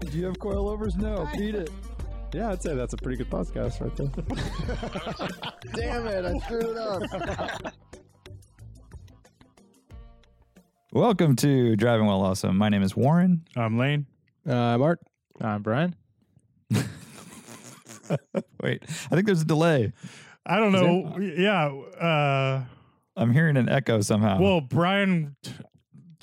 Do you have coilovers? No. Beat it. Yeah, I'd say that's a pretty good podcast right there. Damn it, I screwed up. Welcome to Driving While Awesome. My name is Warren. I'm Lane. Uh, Mark. I'm Brian. Wait, I think there's a delay. I don't know. Yeah. Uh, I'm hearing an echo somehow. well, Brian t-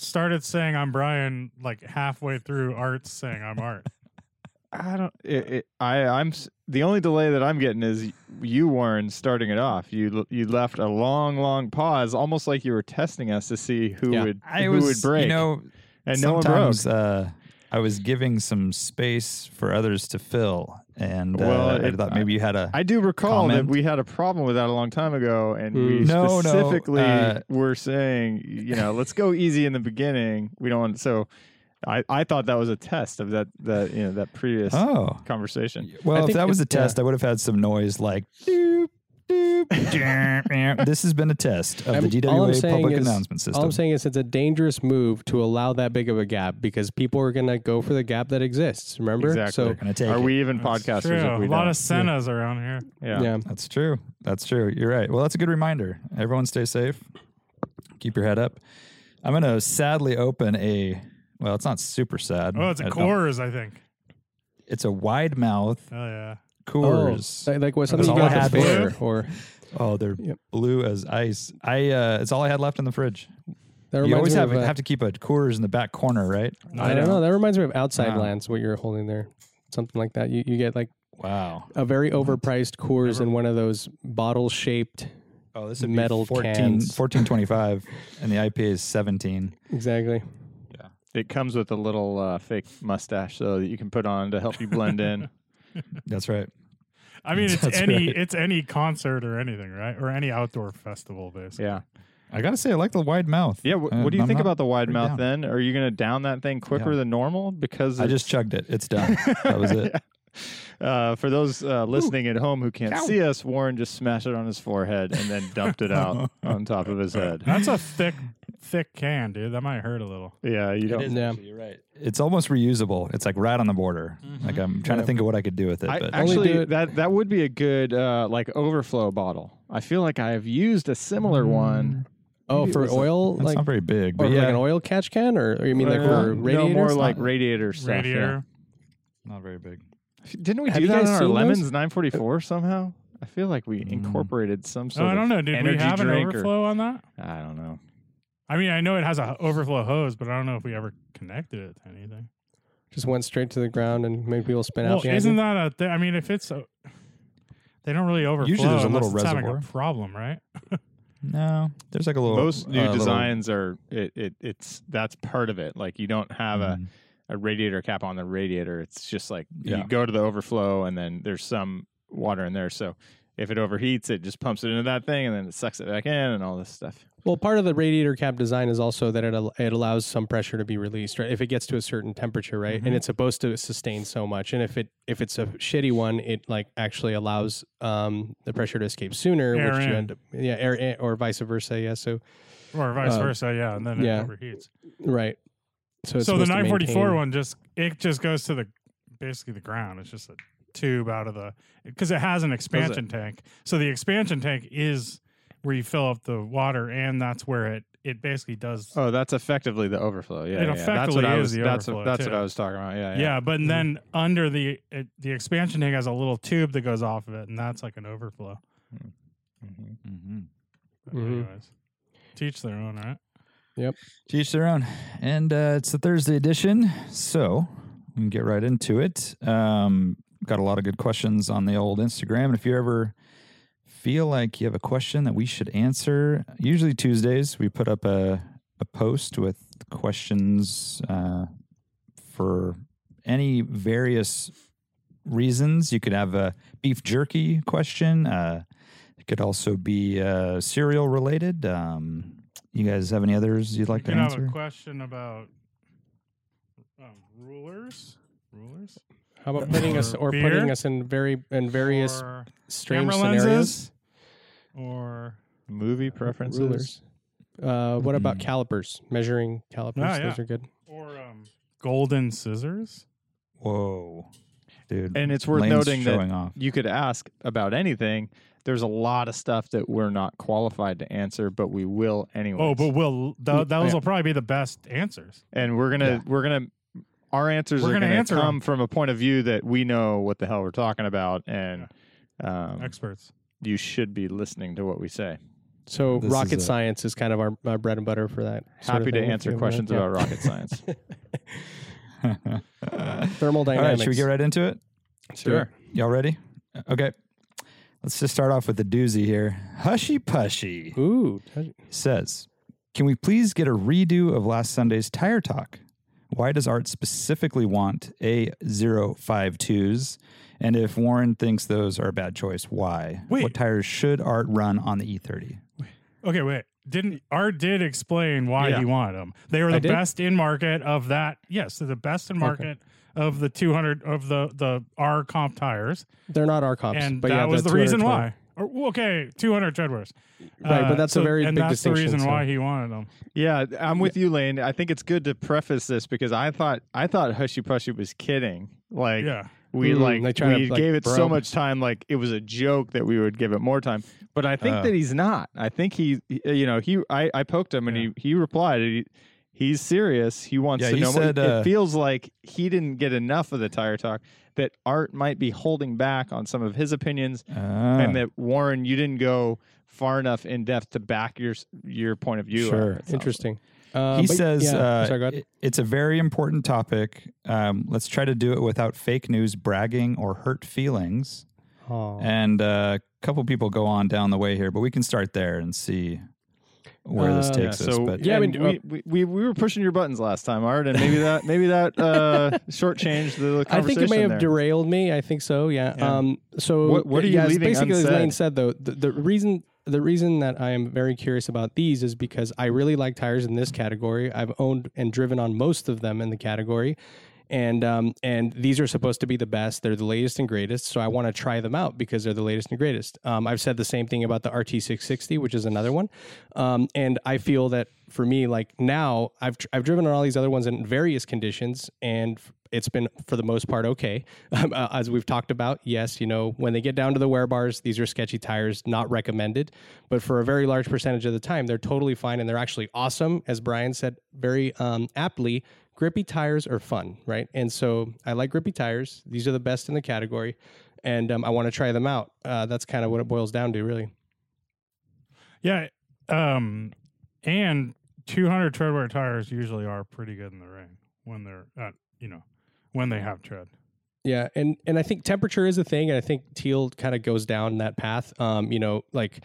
started saying I'm Brian like halfway through Art's saying I'm Art. I don't. It, it, I I'm the only delay that I'm getting is you, Warren, starting it off. You you left a long, long pause, almost like you were testing us to see who Yeah. would I who was, would break, you know, and no one broke. uh, I was giving some space for others to fill, and uh, Well, I thought maybe you had a. I do recall comment? that we had a problem with that a long time ago, and we Mm. No, no, specifically uh, were saying, you know, let's go easy in the beginning. We don't want so. I, I thought that was a test of that that you know that previous oh, conversation. well, I if that was a if- yeah. test, I would have had some noise like. Doop, doop, jam. this has been a test of I'm- the all DWA public is- announcement system. All I'm saying is it's a dangerous move to allow that big of a gap because people are going to go for the gap that exists. Remember? Exactly. So, They're take Are it. we even That's podcasters? true. If we a lot don't? of Sennas around here. yeah. yeah. That's true. That's true. You're right. Well, that's a good reminder. Everyone stay safe. Keep your head up. I'm going to sadly open a, well, it's not super sad. Oh, it's I a don't- Coors, I think. It's a wide mouth Oh yeah. Coors. Oh, like- like what something That's you got at the had fair, or Oh, they're Yep. blue as ice. I, uh, it's all I had left in the fridge. that You always have, of, uh, have to keep a Coors in the back corner, right? I don't know. That reminds me of Outside Wow. Lands, what you're holding there. Something like that. You, you get like Wow. a very overpriced Coors in one of those bottle shaped. Oh, this would Metal 14, cans. 1425 and the IPA is 17. Exactly. It comes with a little uh, fake mustache so that you can put on to help you blend in. That's right. I mean, it's That's any right. it's any concert or anything, right? Or any outdoor festival, basically. Yeah. I got to say, I like the wide mouth. Yeah. wh- what do you I'm think about the wide mouth down. then? Are you going to down that thing quicker Yeah. than normal? Because I just chugged it. It's done. That was it. Uh, for those uh, listening at home who can't see us, Warren just smashed it on his forehead and then dumped it out on top of his head. That's a thick, thick can, dude. That might hurt a little. Yeah, you don't. Yeah. You're right. It's almost reusable. It's like right on the border. Like I'm trying to think of what I could do with it. I, but actually, it- that that would be a good uh, like overflow bottle. I feel like I have used a similar one. Oh, Maybe it for was a- oil, that's like not very big. or But like an oil catch can, or, or you mean like Uh, for no, radiators? more like radiator stuff. yeah. Radiator. not very big. Didn't we Have do that guys on our seen those? lemons 944 somehow? I feel like we Mm. incorporated some sort Oh, I don't know. Did we have an drink or- overflow on that? I don't know. I mean, I know it has a overflow hose, but I don't know if we ever connected it to anything. Just went straight to the ground and made people spin Well, out behind isn't you? that a thing? I mean, if it's a, they don't really overflow Usually there's a little it's having reservoir. a problem, right? No, there's like a little. Most new uh, little- designs are it, it it's that's part of it. Like you don't have a Mm. a radiator cap on the radiator. It's just like Yeah. you go to the overflow and then there's some water in there. So if it overheats, it just pumps it into that thing and then it sucks it back in and all this stuff. Well, part of the radiator cap design is also that it al- it allows some pressure to be released, right? If it gets to a certain temperature, right, Mm-hmm. and it's supposed to sustain so much, and if it if it's a shitty one, it like actually allows um, the pressure to escape sooner, Air which you end up, yeah, air in, or vice versa, yeah. So Or vice Uh, versa, yeah, and then yeah. it overheats. right, so it's so the 944 maintain- one just it just goes to the basically the ground. It's just a tube out of the because it has an expansion tank. So the expansion tank is where you fill up the water, and that's where it it basically does. Oh, that's effectively the overflow. Yeah, It yeah. that's effectively what I was. the that's overflow, what, that's what I was talking about. Yeah, yeah, yeah. but then under the it, the expansion tank has a little tube that goes off of it, and that's like an overflow. Mhm. Mhm. But Mhm. Anyways, teach their own, right? Yep. Teach their own. And uh, it's the Thursday edition, so we can get right into it. Um, got a lot of good questions on the old Instagram. And if you ever feel like you have a question that we should answer, usually Tuesdays we put up a, a post with questions uh, for any various reasons. You could have a beef jerky question. Uh, it could also be uh, cereal related. Um, you guys have any others you'd like you to can have a question about um, rulers. Rulers. How about putting us or Beer? putting us in very in various or strange camera scenarios? Lenses, or Movie preferences. Rulers. Uh, what about Mm. calipers? Measuring calipers. Ah, yeah. Those are good. or um, golden scissors. Whoa, dude! And it's worth Lane's noting that showing off. you could ask about anything. There's a lot of stuff that we're not qualified to answer, but we will anyway. Oh, but will th- those yeah. will probably be the best answers. and we're gonna Yeah. we're gonna our answers We're are gonna gonna, answer come 'em. from a point of view that we know what the hell we're talking about, and um, Experts. You should be listening to what we say. So This is rocket a- science is kind of our, our bread and butter for that. Happy to answer questions want. about rocket science. All Thermodynamics. right, should we get right into it? sure. Y'all ready? Okay. Let's just start off with the doozy here. Hushy Pushy Ooh, says, Can we please get a redo of last Sunday's tire talk? Why does Art specifically want A052s? And if Warren thinks those are a bad choice, why? Wait. What tires should Art run on the E E30? Okay, wait. Didn't Art did explain why Yeah. he wanted them? They were the best in market of that. Yes, they're the best in market of the 200 of the the R comp tires, they're not our comps, and but that yeah, was the the reason why. Or, okay, 200 treadwears. Right, but that's a very and big that's the reason so- why he wanted them. Yeah, I'm with you, Lane. I think it's good to preface this because I thought I thought Hushy Pushy was kidding. Like Yeah, we Mm, they like try to, we like, gave it so much time, like it was a joke that we would give it more time. But I think Oh. that he's not. I think he, he- you know, he I, I poked him and he he replied. He, he's serious. He wants Yeah, to he know. more. said, it uh, feels like he didn't get enough of the tire talk. That Art might be holding back on some of his opinions, Ah, and that Warren, you didn't go far enough in depth to back your your point of view. Sure. Interesting. Uh, he but says yeah, uh, sorry, go it- it's a very important topic. Um, let's try to do it without fake news, bragging, or hurt feelings. Aw. And uh, a couple people go on down the way here, but we can start there and see where this Uh, takes yeah, us. so But Yeah, I mean, we, we, we we were pushing your buttons last time, Art, and maybe that maybe that uh, shortchanged the conversation. I think it may have there. derailed me. I think so. Yeah. Yeah. Um. So What- what are you yeah, leaving basically, as? Lane said, though, the, the reason the reason that I am very curious about these is because I really like tires in this category. I've owned and driven on most of them in the category. And um, and these are supposed to be the best. They're the latest and greatest. So I want to try them out because they're the latest and greatest. Um, I've said the same thing about the RT660, which is another one. Um, and I feel that for me, like now, I've I've driven on all these other ones in various conditions, and it's been for the most part okay. Um, uh, as we've talked about, yes, you know when they get down to the wear bars, these are sketchy tires, not recommended. But for a very large percentage of the time, they're totally fine, and they're actually awesome. As Brian said very um, aptly, grippy tires are fun, right? And so I like grippy tires. These are the best in the category, and um, I want to try them out. Uh, that's kind of what it boils down to, really. yeah. Um, and 200 treadwear tires usually are pretty good in the rain when they're at you know when they have tread. Yeah, and and I think temperature is a thing, and I think teal kind of goes down that path. Um, you know, like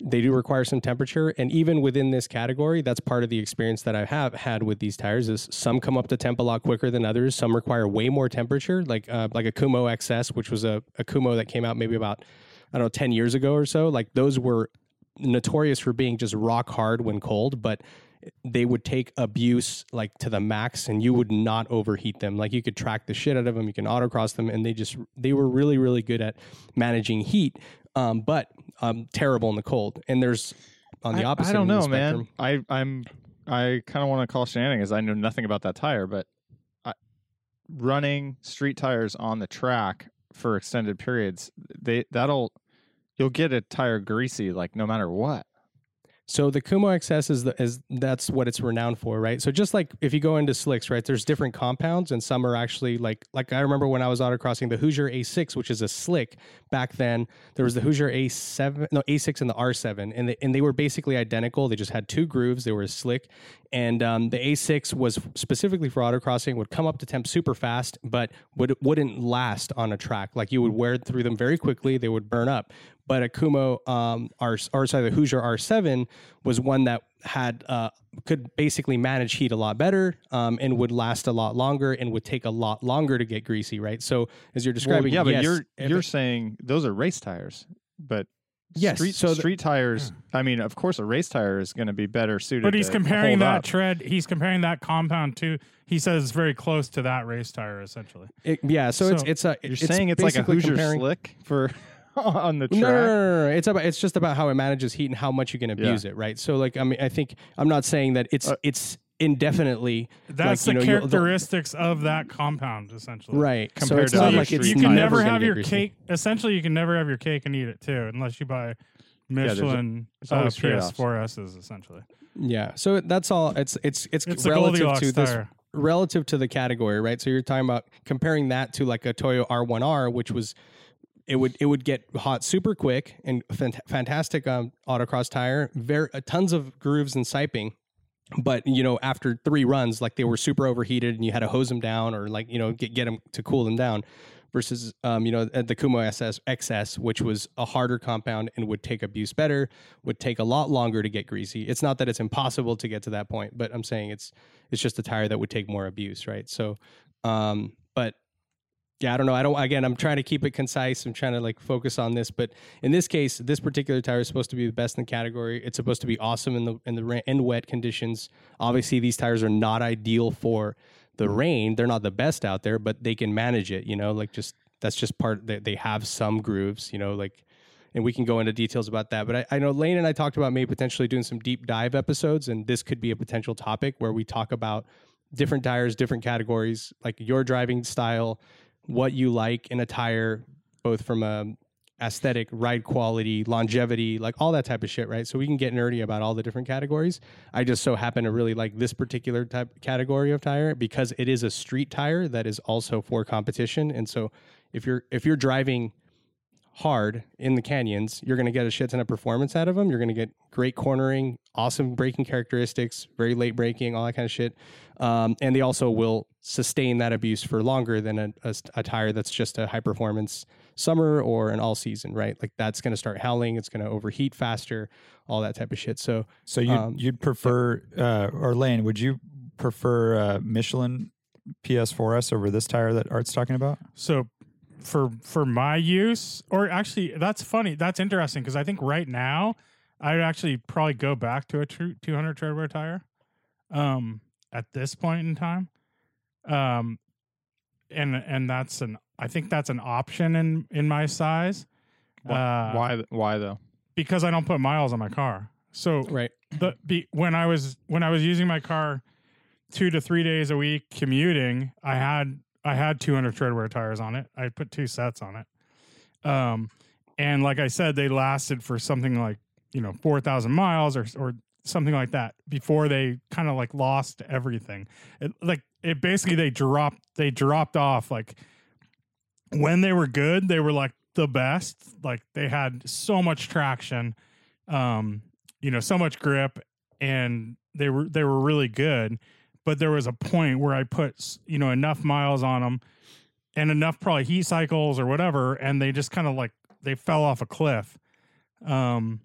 they do require some temperature, and even within this category, that's part of the experience that I have had with these tires. Is some come up to temp a lot quicker than others. Some require way more temperature, like uh, like a Kumho XS, which was a, a Kumho that came out maybe about I don't know ten years ago or so. Like those were notorious for being just rock hard when cold, but they would take abuse like to the max and you would not overheat them like you could track the shit out of them you can autocross them and they just they were really really good at managing heat um, but I'm terrible in the cold and there's on the I- opposite I, don't know, man. I I'm I kind of want to call shenanigans. I know nothing about that tire, but I, running street tires on the track for extended periods, they that'll you'll get a tire greasy like no matter what. So the Kumho XS is the is that's what it's renowned for, right? So just like if you go into slicks, right, there's different compounds, and some are actually like like I remember when I was autocrossing the Hoosier A6, which is a slick back then. There was the mm-hmm. Hoosier A7, no A6 and the R7, and they, and they were basically identical. They just had two grooves. They were a slick, and um, the A6 was specifically for autocrossing. Would come up to temp super fast, but would wouldn't last on a track. Like you would wear through them very quickly. They would burn up. but a Kumho um, R or sorry, the Hoosier R7 was one that had uh, could basically manage heat a lot better um, and would last a lot longer and would take a lot longer to get greasy, right? So as you're Well, describing, yeah, but yes, you're you're it- saying those are race tires, but Yes, street so the- street tires. I mean, of course, a race tire is going to be better suited. But he's to comparing hold that up. tread. He's comparing that compound to. He says it's very close to that race tire, essentially. it- yeah, so, it's So it's a You're it's saying it's like a Hoosier comparing- slick for on the track. No, no, no, no, no. It's about it's just about how it manages heat and how much you can abuse it, right? So like I mean I think I'm not saying that it's Uh, it's indefinitely That's like, you the know, you'll- the- characteristics of that compound, essentially. right. So Compared it's to not like it's you can never never have get your greasy. cake. Essentially, you can never have your cake and eat it too, unless you buy there's a- Michelin there's uh, always. PS4Ss. Essentially, Yeah. So that's all. It's it's it's, it's relative to this tire. relative to the category, right? So you're talking about comparing that to like a Toyo R1R, which was it would it would get hot super quick and fant- fantastic um, autocross tire, very uh, tons of grooves and siping. But you know, after three runs, like they were super overheated, and you had to hose them down or like you know get get them to cool them down. Versus, um, you know, the Kumho SS XS, which was a harder compound and would take abuse better, would take a lot longer to get greasy. It's not that it's impossible to get to that point, but I'm saying it's it's just a tire that would take more abuse, right? So, um, but yeah, I don't know. I don't. Again, I'm trying to keep it concise. I'm trying to like focus on this, but in this case, this particular tire is supposed to be the best in the category. It's supposed to be awesome in the in the in wet conditions. Obviously, these tires are not ideal for the rain. They're not the best out there, but they can manage it. You know, like just that's just part. They, they have some grooves. You know, like and we can go into details about that. But I, I know Lane and I talked about maybe potentially doing some deep dive episodes, and this could be a potential topic where we talk about different tires, different categories, like your driving style, what you like in a tire, both from a aesthetic, ride quality, longevity, like all that type of shit, right? So we can get nerdy about all the different categories. I just so happen to really like this particular type category of tire because it is a street tire that is also for competition. And so if you're if you're driving hard in the canyons, you're going to get a shit ton of performance out of them. You're going to get great cornering, awesome braking characteristics, very late braking, all that kind of shit. Um, and they also will sustain that abuse for longer than a, a, a tire that's just a high performance summer or an all season, right? Like that's going to start howling, it's going to overheat faster, all that type of shit. So So you'd, Um, you'd prefer, uh, or Lane, would you prefer uh, Michelin PS4S over this tire that Art's talking about? So for for my use, or actually, that's funny. That's interesting because I think right now I'd actually probably go back to a true 200 treadwear tire. Um, at this point in time, um, and and that's an I think that's an option in in my size. Why? Uh, why? Why though? Because I don't put miles on my car. So right, the be, when I was when I was using my car two to three days a week commuting, I had I had 200 treadwear tires on it. I put two sets on it, um, and like I said, they lasted for something like you know 4,000 miles or or something like that before they kind of like lost everything. It, like it basically they dropped they dropped off like when they were good they were like the best. Like they had so much traction um you know so much grip and they were they were really good. But there was a point where i put you know enough miles on them and enough probably heat cycles or whatever and they just kind of like they fell off a cliff. Um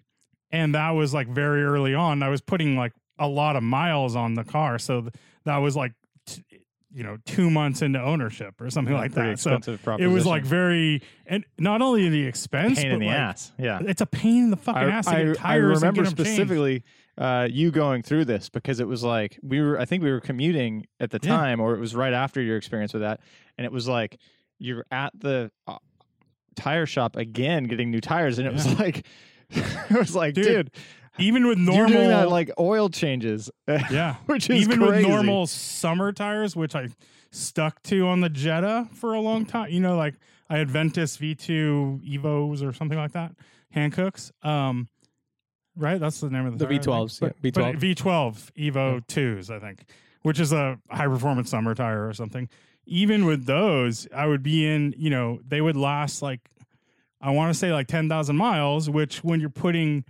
and that was like very early on i was putting like a lot of miles on the car so th- that was like t- you know 2 months into ownership or something like that so it was like very and not only the expense pain but in the like, ass. Yeah. it's a pain in the fucking ass to I, I remember get 'em changed. specifically uh, you going through this because it was like we were. I think we were commuting at the Yeah. time, or it was right after your experience with that, and it was like you're at the uh, tire shop again getting new tires, and it was like it was like, Dude, dude, even with you're normal doing that like oil changes, yeah. which is even crazy. with normal summer tires which i stuck to on the jetta for a long time you know like i had ventus v2 evos or something like that Hankooks um right? That's the name of the, The tire, V12s, yeah, But- but V12. v12 evo 2s i think which is a high performance summer tire or something. Even with those i would be in you know they would last like i want to say like 10,000 miles which when you're putting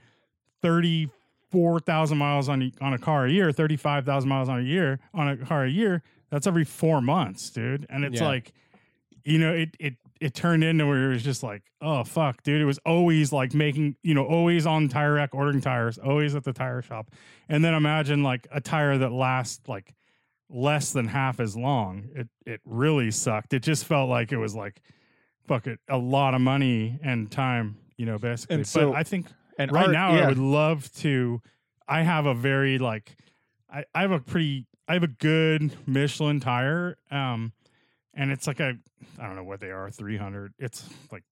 34,000 miles on a- on a car a year, 35,000 miles on a year on a car a year, that's every 4 months, dude. And it's Yeah. like you know, it it it turned into where it was just like, oh fuck, dude. It was always like making, you know, always on tire rack ordering tires, always at the tire shop. And then imagine like a tire that lasts like less than half as long. It it really sucked. It just felt like it was like fuck it, a lot of money and time, you know, basically. And so- but I think And right art- now yeah. I would love to I have a very like I, I have a pretty I have a good Michelin tire. Um and it's like a I don't know what they are, three hundred. It's like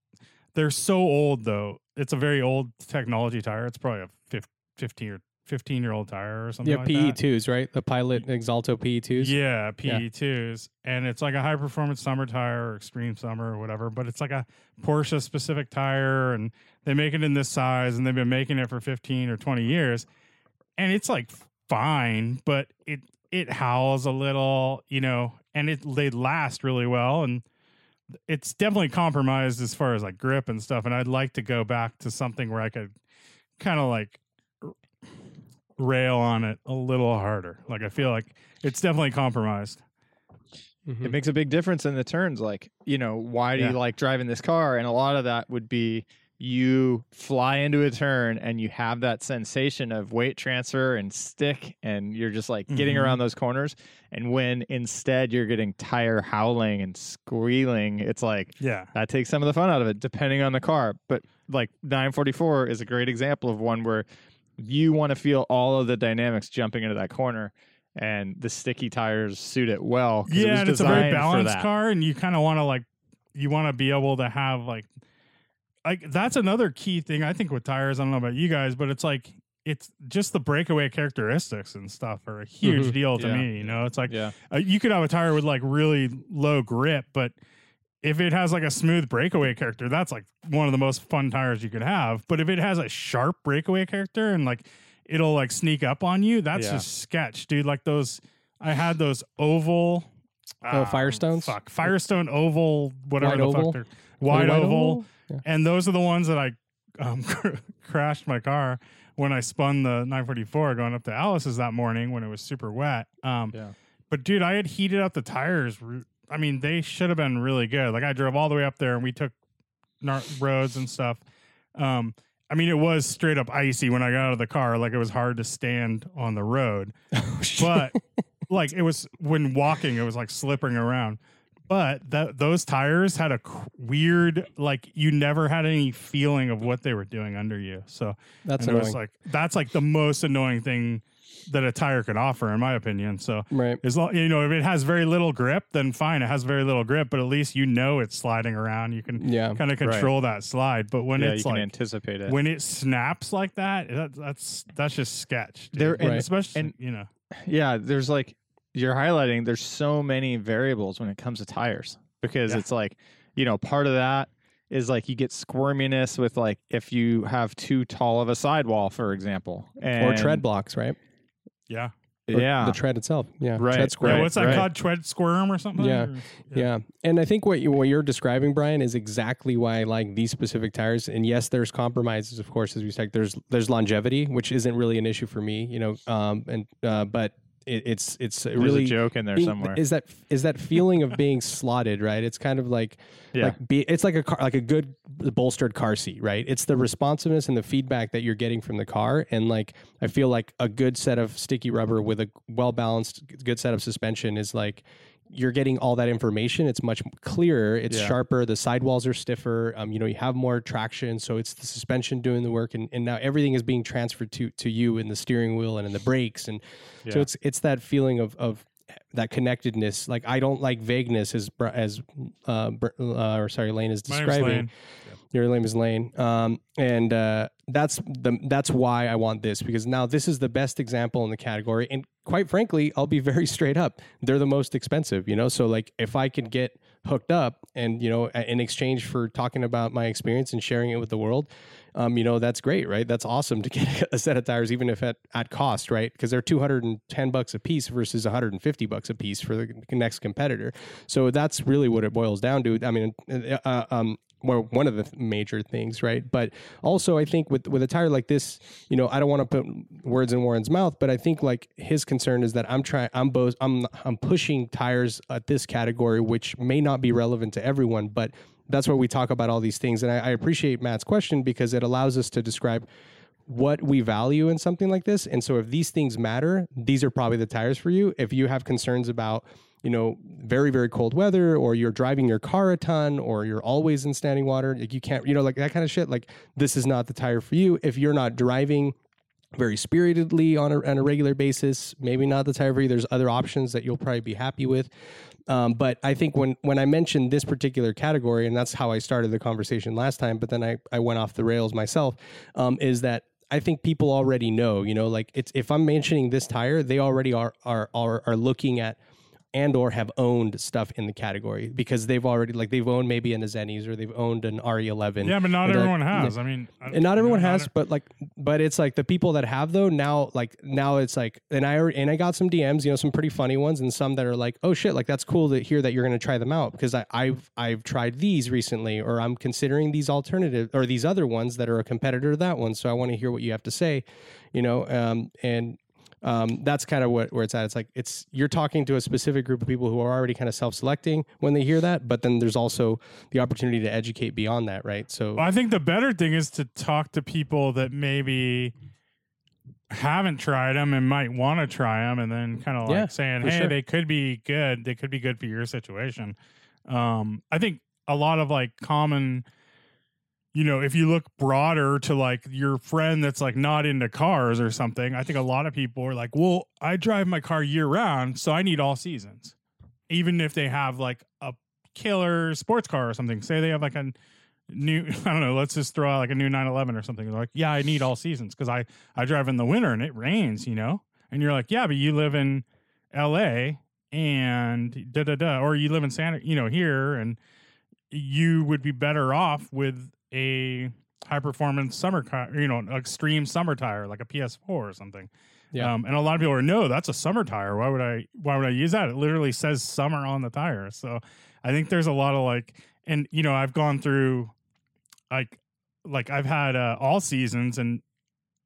they're so old though. It's a very old technology tire. It's probably a fifteen or fifteen year old tire or something Yeah, like PE twos, right? The Pilot Exalto PE twos. Yeah, PE twos, and it's like a high performance summer tire or extreme summer or whatever. But it's like a Porsche specific tire, and they make it in this size, and they've been making it for fifteen or twenty years, and it's like fine, but it it howls a little, you know, and it they last really well, and it's definitely compromised as far as like grip and stuff. And I'd like to go back to something where I could kind of like rail on it a little harder. Like I feel like it's definitely compromised. Mhm. it makes a big difference in the turns. Like, you know, why do Yeah. you like driving this car? And a lot of that would be you fly into a turn and you have that sensation of weight transfer and stick, and you're just like getting Mhm. around those corners. And when instead you're getting tire howling and squealing, it's like Yeah. that takes some of the fun out of it, depending on the car. But like 944 is a great example of one where you want to feel all of the dynamics jumping into that corner, and the sticky tires suit it well. Yeah, was and it's a very balanced car, and you kind of want to like, you want to be able to have like, like that's another key thing I think with tires. I don't know about you guys, but it's like it's just the breakaway characteristics and stuff are a huge Mhm. deal to Yeah. me. You know, it's like Yeah, uh, you could have a tire with like really low grip, but if it has like a smooth breakaway character, that's like one of the most fun tires you could have. But if it has a sharp breakaway character and like it'll like sneak up on you, that's Yeah. just sketch, dude. Like those, I had those oval. Oh, ah, Firestones? Fuck, Firestone oval, whatever Wide the oval? fuck they're wide, Wide oval. oval? Yeah. And those are the ones that I um, crashed my car when I spun the 944 going up to Alice's that morning when it was super wet. Um, Yeah. But dude, I had heated up the tires. re- I mean, they should have been really good. Like I drove all the way up there and we took roads and stuff. Um, I mean, it was straight up icy when I got out of the car. Like it was hard to stand on the road, but like it was when walking, it was like slipping around. But that those tires had a weird, like you never had any feeling of what they were doing under you. So That's it was like that's like the most annoying thing that a tire could offer, in my opinion. So right. as long you know, if it has very little grip, then fine, it has very little grip, but at least you know it's sliding around. You can Yeah. kind of control that slide. But when yeah, it's you can like anticipate it. when it snaps like that, that that's that's just sketch. dude. There- And and- especially and- you know, yeah, there's like you're highlighting. There's so many variables when it comes to tires because Yeah. it's like you know part of that is like you get squirminess with like if you have too tall of a sidewall, for example, and, Or tread blocks, right? Yeah, Or Yeah, The tread itself. Yeah. Right, Tread square. yeah. What's that right. called? Tread squirm or something? Yeah. Or- Yeah. And I think what you what you're describing, Brian, is exactly why I like these specific tires. And yes, there's compromises, of course, as we said. There's there's longevity, which isn't really an issue for me, you know. Um, and uh, but it, it's it's there's really a joke in there being- somewhere. Is that is that feeling of being slotted, right? It's kind of like Yeah. like be, it's like a car, like a good bolstered car seat, right? It's the responsiveness and the feedback that you're getting from the car, and like I feel like a good set of sticky rubber with a well balanced, good set of suspension is like you're getting all that information. It's much clearer. It's Yeah. sharper. The sidewalls are stiffer. Um, you know, you have more traction, so it's the suspension doing the work, and, and now everything is being transferred to to you in the steering wheel and in the brakes, and so it's it's that feeling of of that connectedness. Like I don't like vagueness as as uh, uh or sorry Lane is describing. Lane. Your name is Lane, um, and uh, that's the that's why I want this because now this is the best example in the category, and quite frankly, I'll be very straight up. They're the most expensive, you know. So like, if I could get hooked up, and you know, in exchange for talking about my experience and sharing it with the world, um, you know, that's great, right? That's awesome to get a set of tires, even if at, at cost, right? Because they're 210 bucks a piece versus 150 bucks a piece for the next competitor. So that's really what it boils down to. I mean, uh, uh, um, well, one of the major things, right? But also, I think with with a tire like this, you know, I don't want to put words in Warren's mouth, but I think like his concern is that I'm trying, I'm both, I'm I'm pushing tires at this category, which may not be relevant to everyone, but that's where we talk about all these things, and I, I appreciate Matt's question because it allows us to describe what we value in something like this. And so if these things matter, these are probably the tires for you. If you have concerns about, you know, very, very cold weather or you're driving your car a ton or you're always in standing water, like you can't, you know, like that kind of shit, like this is not the tire for you. If you're not driving very spiritedly on a, on a regular basis, maybe not the tire for you. There's other options that you'll probably be happy with. Um, but I think when when I mentioned this particular category, and that's how I started the conversation last time, but then I, I went off the rails myself, um, is that I think people already know, you know, like it's if I'm mentioning this tire, they already are are are, are looking at and or have owned stuff in the category because they've already like they've owned maybe an Azenis or they've owned an RE11. Yeah, but not everyone like, has. I mean, I- and not everyone has, but like, but it's like the people that have though now, like now it's like, and I and I got some DMs, you know, some pretty funny ones, and some that are like, oh shit, like that's cool to hear that you're going to try them out because I, I've I've tried these recently, or I'm considering these alternative or these other ones that are a competitor to that one, so I want to hear what you have to say, you know, um, and um, that's kind of what where it's at. It's like it's you're talking to a specific group of people who are already kind of self-selecting when they hear that, but then there's also the opportunity to educate beyond that, right? So Well, I think the better thing is to talk to people that maybe haven't tried them and might want to try them, and then kind of like Yeah, saying, "Hey, sure. they could be good. They could be good for your situation." Um, I think a lot of like common, you know, if you look broader to like your friend that's like not into cars or something, I think a lot of people are like, "Well, I drive my car year round, so I need all seasons." Even if they have like a killer sports car or something, say they have like a new I don't know, let's just throw out like a new 911 or something. They're like, yeah, I need all seasons because I I drive in the winter and it rains, you know. And you're like, yeah, but you live in L.A. and da da da, or you live in Santa, you know, here, and you would be better off with a high performance summer car, you know, an extreme summer tire like a PS4 or something. Yeah. Um, and a lot of people are no, that's a summer tire. Why would I? Why would I use that? It literally says summer on the tire. So I think there's a lot of like, and you know, I've gone through like, like I've had uh, all seasons, and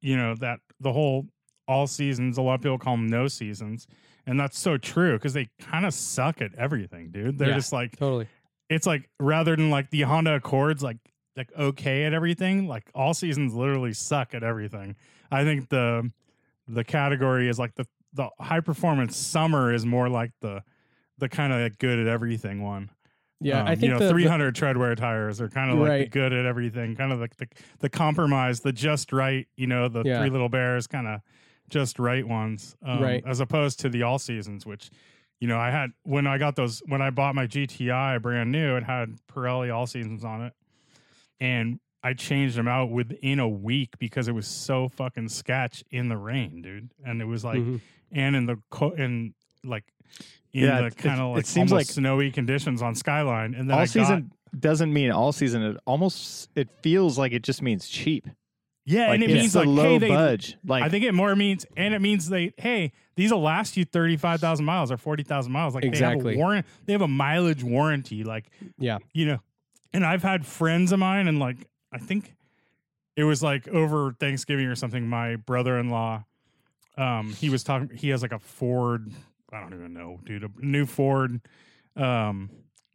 you know that the whole all seasons. A lot of people call them no seasons, and that's so true because they kind of suck at everything, dude. They're Yeah. just like totally. it's like rather than like the Honda Accords, like like okay at everything, like all seasons literally suck at everything. I think the the category is like the the high performance summer is more like the the kind of like good at everything one. Yeah, Um, I think you know the, the- 300 treadwear tires are kind of like the Right. good at everything, kind of like the the compromise, the just right, you know, the Yeah. three little bears kind of just right ones, um, Right. As opposed to the all seasons, which you know I had when I got those when I bought my GTI brand new, it had Pirelli all seasons on it, and I changed them out within a week because it was so fucking sketch in the rain, dude, and it was like Mhm. and in the co- in like in Yeah, the kind of like it seems like- snowy conditions on Skyline, and then I all got- season doesn't mean all season. It almost it feels like it just means cheap. yeah, Like and it means like low hey, they, budge. Like I think it more means, and it means they, hey, these will last you thirty five thousand miles or forty thousand miles. Like they Exactly. have a warrant, they have a mileage warranty. Like Yeah. you know, and I've had friends of mine, and like I think it was like over Thanksgiving or something. My brother in law, um, he was talking. He has like a Ford. I don't even know, dude. A new Ford. Um,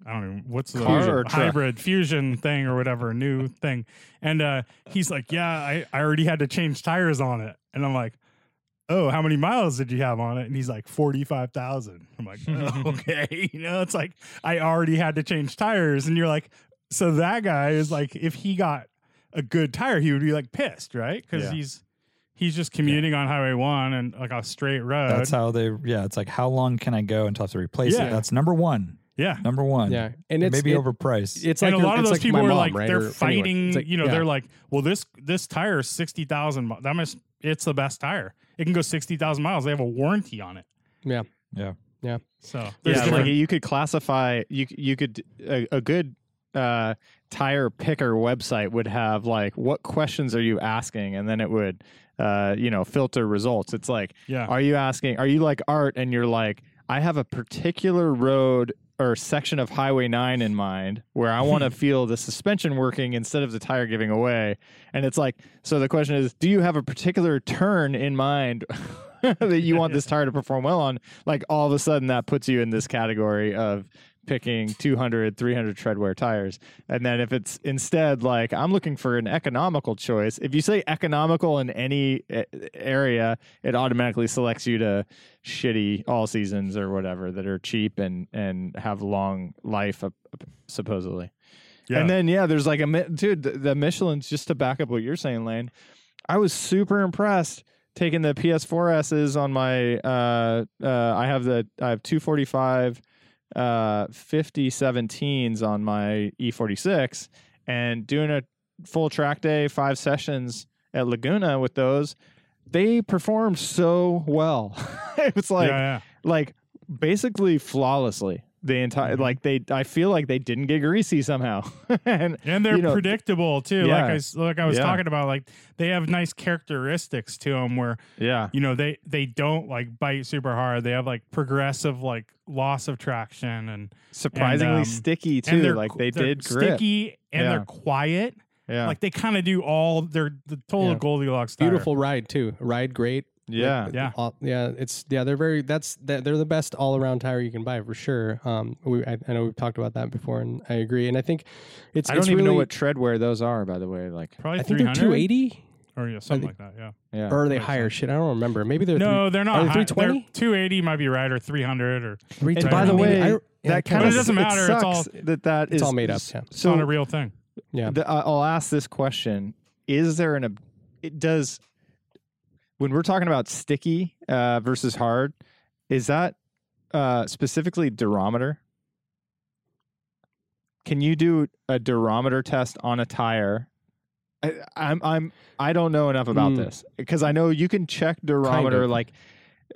I don't know what's the Car hybrid fusion thing or whatever new thing. And uh, he's like, "Yeah, I, I already had to change tires on it." And I'm like, "Oh, how many miles did you have on it?" And he's like, 45,000. I'm like, oh, "Okay." You know, it's like I already had to change tires and you're like, so that guy is like if he got a good tire, he would be like pissed, right? Cuz Yeah. he's he's just commuting on highway 1 and like a straight road. That's how they. Yeah, it's like how long can I go until I have to replace Yeah. it? That's number one. yeah. Number one. Yeah, and It it's may be it- overpriced. It's like and a lot of those like people my are mom, like right? they're Or fighting. It's like- you know, yeah. they're like, well, this this tire is sixty thousand. mi- That must it's the best tire. It can go sixty thousand miles. They have a warranty on it. yeah, yeah. Yeah. So yeah, like you could classify you you could a, a good uh, tire picker website would have like what questions are you asking, and then it would uh, you know filter results. It's like yeah, are you asking are you like art and you're like I have a particular road or section of Highway 9 in mind where I want to feel the suspension working instead of the tire giving away. And it's like, so the question is, do you have a particular turn in mind that you want this tire to perform well on? Like all of a sudden that puts you in this category of picking 200, 300 tread wear tires. And then if it's instead like, I'm looking for an economical choice, if you say economical in any uh, area, it automatically selects you to shitty all seasons or whatever that are cheap and and have long life supposedly. Yeah. And then yeah, there's like a dude the, the Michelin's just to back up what you're saying, Lane. I was super impressed taking the PS4s's on my uh uh I have the I have 245 uh 50 17s on my E46 and doing a full track day, five sessions at Laguna with those, they performed so well. it was like yeah, yeah. like basically flawlessly the entire Mhm. like they I feel like they didn't get greasy somehow. and and they're you know, predictable too. Like Yeah. I s- like I was Yeah. talking about, like they have nice characteristics to them where yeah. you know they they don't like bite super hard. They have like progressive like loss of traction and Surprisingly um, sticky too. they're Like they they're did grip. sticky and Yeah. they're quiet. Yeah. Like they kind of do all they're the total Yeah. Goldilocks. tire. Beautiful ride too. Ride great. Yeah. Yeah. All- yeah, it's yeah. They're very. That's they're they're the best all around tire you can buy for sure. Um, we I, I know we've talked about that before, and I agree. And I think it's. I don't it's even know really- what treadwear those are, by the way. Like, Probably I think they're two eighty. or yeah, something think- like that. Yeah. yeah. or are they Makes higher? Shit, I don't remember. Maybe they're No, they're not. are they high- 320? Two eighty might be right, or three hundred, or three. and by the way, I, that kinda kind of But it doesn't matter, it's all- that that It's is- all made up, yeah. it's So not a real thing. yeah. the, I- I'll ask this question: Is there an? ob- It does. When we're talking about sticky uh, versus hard, is that uh, specifically durometer? Can you do a durometer test on a tire? I, I'm I'm I don't know enough about Mm. this because I know you can check durometer of. like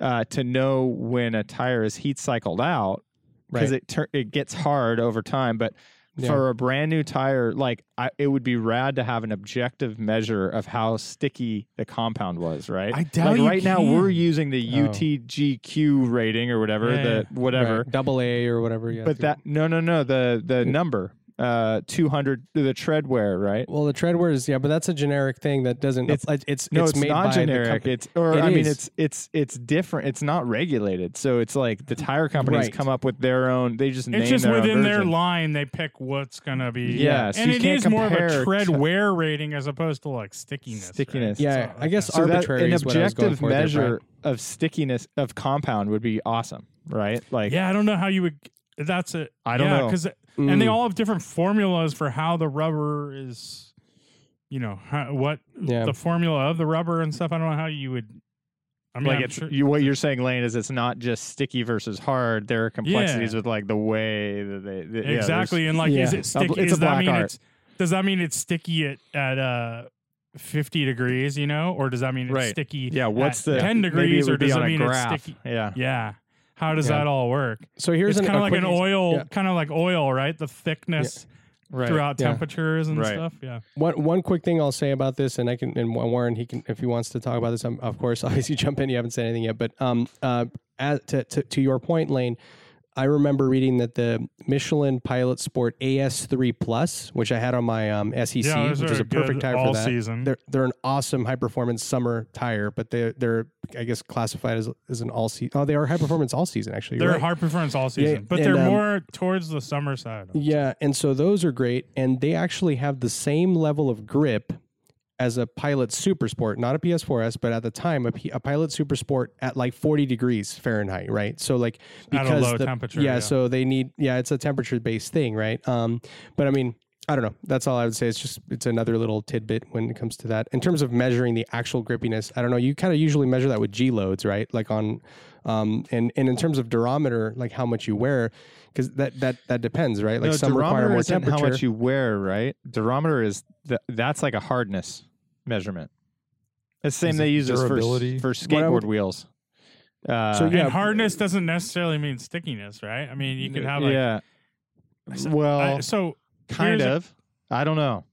uh, to know when a tire is heat cycled out because Right. it tur- it gets hard over time. But Yeah. for a brand new tire, like I, it would be rad to have an objective measure of how sticky the compound was, right? I doubt like you right now we're using the Oh. UTQG rating or whatever, Yeah. the whatever. Right. double A or whatever. Yeah, But that no no no the the number uh 200 the tread wear, right? well, the treadwear is yeah, but that's a generic thing that doesn't. It's- It's it's No, it's, it's, not generic. It's or It I mean it's it's it's different. It's not regulated. So it's like the tire companies Right. come up with their own. They just name It's just their own within their line, they pick what's gonna be. Yeah, so and you it can't is more of a compare tread wear rating as opposed to like stickiness. right? Stickiness. Yeah, So, I guess okay. So that arbitrary an is what I was going objective for there, measure of stickiness of compound would be awesome, right? Like Yeah, I don't know how you would. That's it. I don't yeah, know. because Brian. and they Mm. all have different formulas for how the rubber is. You know how, what Yeah. the formula of the rubber and stuff. I don't know how you would. I mean, like I'm it's sure- you, what you're saying, Lane, is it's not just sticky versus hard. There are complexities with like the way that they that- yeah, exactly. and like, is it sticky? it's a does that black mean art. it's? Does that mean it's sticky at at uh, fifty degrees? You know, or does that mean it's Right. sticky? yeah. What's at the 10 degrees, or does on it a mean it's sticky? Yeah, Yeah. How does Yeah. that all work? So here's kind of like an oil, yeah. kind of like oil, right? The thickness right. throughout Yeah. temperatures and Right. stuff. Yeah. One one quick thing I'll say about this, and I can and Warren he can if he wants to talk about this, um, of course, obviously jump in. You haven't said anything yet, but um, uh, as, to, to to your point, Lane, I remember reading that the Michelin Pilot Sport AS3 Plus, which I had on my um, SEC, yeah, which is a perfect tire for that. season. They're they're an awesome high performance summer tire, but they they're I guess classified as as an all season. Oh, they are high performance all season actually. They're right. hard performance all season, but and, they're um, more towards the summer side. Yeah, and so those are great, and they actually have the same level of grip as a Pilot Super Sport, not a PS4S, but at the time a, P- a Pilot Super Sport at like 40 degrees Fahrenheit, right? So like At a because low the, temperature, yeah, yeah. so they need yeah, it's a temperature based thing, right? Um, but I mean. I don't know. That's all I would say. It's just it's another little tidbit when it comes to that. In terms of measuring the actual grippiness, I don't know. You kind of usually measure that with G loads, right? Like on, um, and and in terms of durometer, like how much you wear, because that that that depends, right? Like no, some require durometer more isn't temperature. how much you wear, right? Durometer is the, that's like a hardness measurement. It's the same Is they use this for, for skateboard would- wheels. Uh, So, yeah, and hardness doesn't necessarily mean stickiness, right? I mean, you could have like yeah. Well, I- so kind here's a- of. I don't know.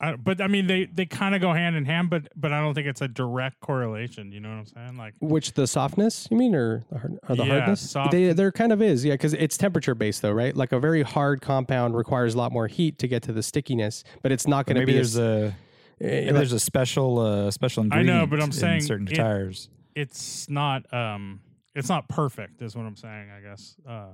I, but I mean, they they kind of go hand in hand, but but I don't think it's a direct correlation. You know what I'm saying? Like, Which the softness you mean, or the, hard, or the Yeah, hardness? soft- They there kind of is, yeah, because it's temperature based though, right? Like a very hard compound requires a lot more heat to get to the stickiness, but it's not going to maybe be there's as, a eh, like- there's a special uh, special ingredient. I ingredient. know, but I'm saying certain it- tires. it's not um, it's not perfect, is what I'm saying. I guess uh,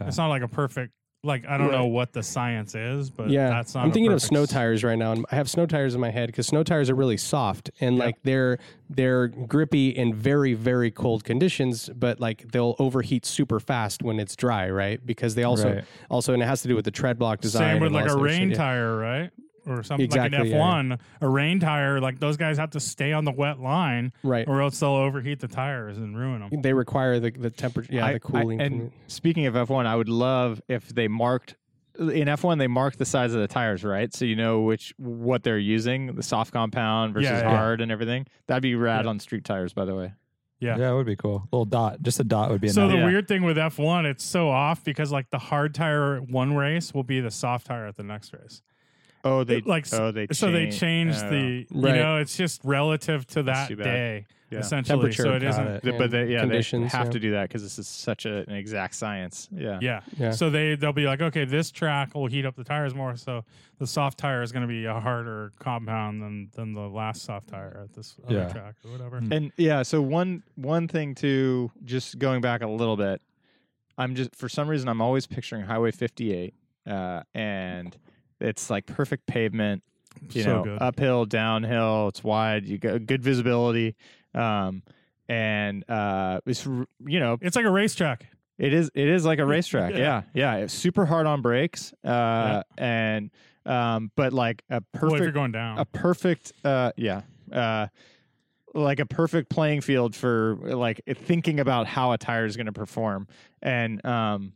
Yeah. it's not like a perfect. Like I don't know what the science is, but yeah, that's not. I'm thinking of snow tires right now, and I have snow tires in my head because snow tires are really soft and Yeah. like they're they're grippy in very very cold conditions, but like they'll overheat super fast when it's dry, right? Because they also Right. also and it has to do with the tread block design. Same with like a rain tire, right? Or something Exactly, like an F1, a rain tire. Like those guys have to stay on the wet line, right? or else they'll overheat the tires and ruin them. They require the the temperature, yeah, I- the cooling. I, and the- speaking of F1, I would love if they marked in F1 they mark the size of the tires, right? So you know which what they're using, the soft compound versus Yeah, yeah. hard and everything. That'd be rad Yeah. on street tires, by the way. Yeah. Yeah, it would be cool. little dot, just a dot would be So enough. the Yeah. weird thing with F1, it's so off because like the hard tire one race will be the soft tire at the next race. Oh, they like oh they so they change- changed oh. the Right. you know it's just relative to that day Yeah. essentially. temperature, so it got isn't. it, Th- but they, yeah, conditions, they have yeah. to do that because this is such a, an exact science. Yeah. Yeah. Yeah. So they they'll be like, okay, this track will heat up the tires more, so the soft tire is going to be a harder compound than than the last soft tire at this other Yeah. track or whatever. Hmm. And yeah, so one one thing too, just going back a little bit, I'm just for some reason I'm always picturing Highway 58, uh, and it's like perfect pavement, you so know, good. uphill, downhill. It's wide. You got good visibility, um, and uh, it's you know it's like a racetrack. it is it is like a racetrack. Yeah. yeah, yeah. It's super hard on brakes, uh, and um, but like a Well, if you're perfect going down. a perfect uh yeah uh like a perfect playing field for like thinking about how a tire is going to perform and um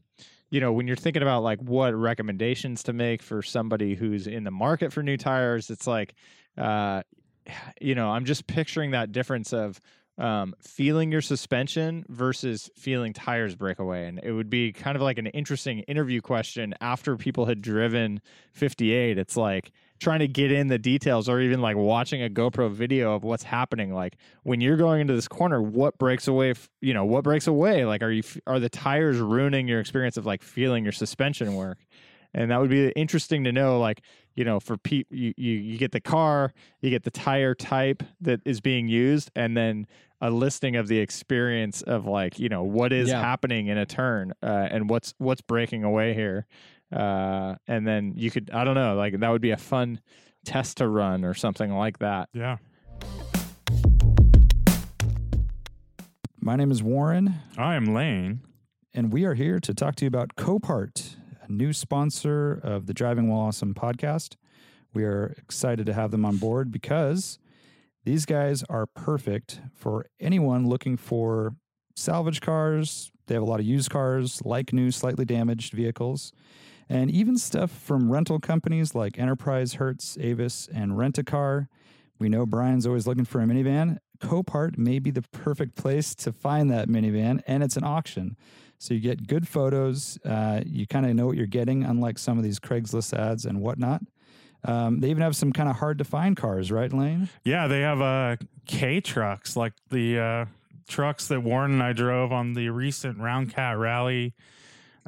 you know when you're thinking about like what recommendations to make for somebody who's in the market for new tires it's like uh you know i'm just picturing that difference of um, feeling your suspension versus feeling tires break away. And it would be kind of like an interesting interview question after people had driven 58. It's like trying to get in the details or even like watching a GoPro video of what's happening. Like when you're going into this corner, what breaks away, you know, what breaks away? Like, are you, are the tires ruining your experience of like feeling your suspension work? And that would be interesting to know, like, you know, for people, you, you, you get the car, you get the tire type that is being used, and then a listing of the experience of like you know what is Yeah. happening in a turn uh, and what's what's breaking away here uh, and then you could i don't know like that would be a fun test to run or something like that yeah. My name is Warren, I am Lane. and we are here to talk to you about Copart, a new sponsor of the Driving While Awesome podcast. We are excited to have them on board because these guys are perfect for anyone looking for salvage cars. They have a lot of used cars, like new, slightly damaged vehicles, and even stuff from rental companies like Enterprise, Hertz, Avis, and Rent a Car. We know Brian's always looking for a minivan. Copart may be the perfect place to find that minivan, and it's an auction. So you get good photos. Uh, you kind of know what you're getting, unlike some of these Craigslist ads and whatnot. Um, they even have some kind of hard to find cars, right, Lane? Yeah, they have uh, K trucks, like the uh, trucks that Warren and I drove on the recent Round Cat Rally,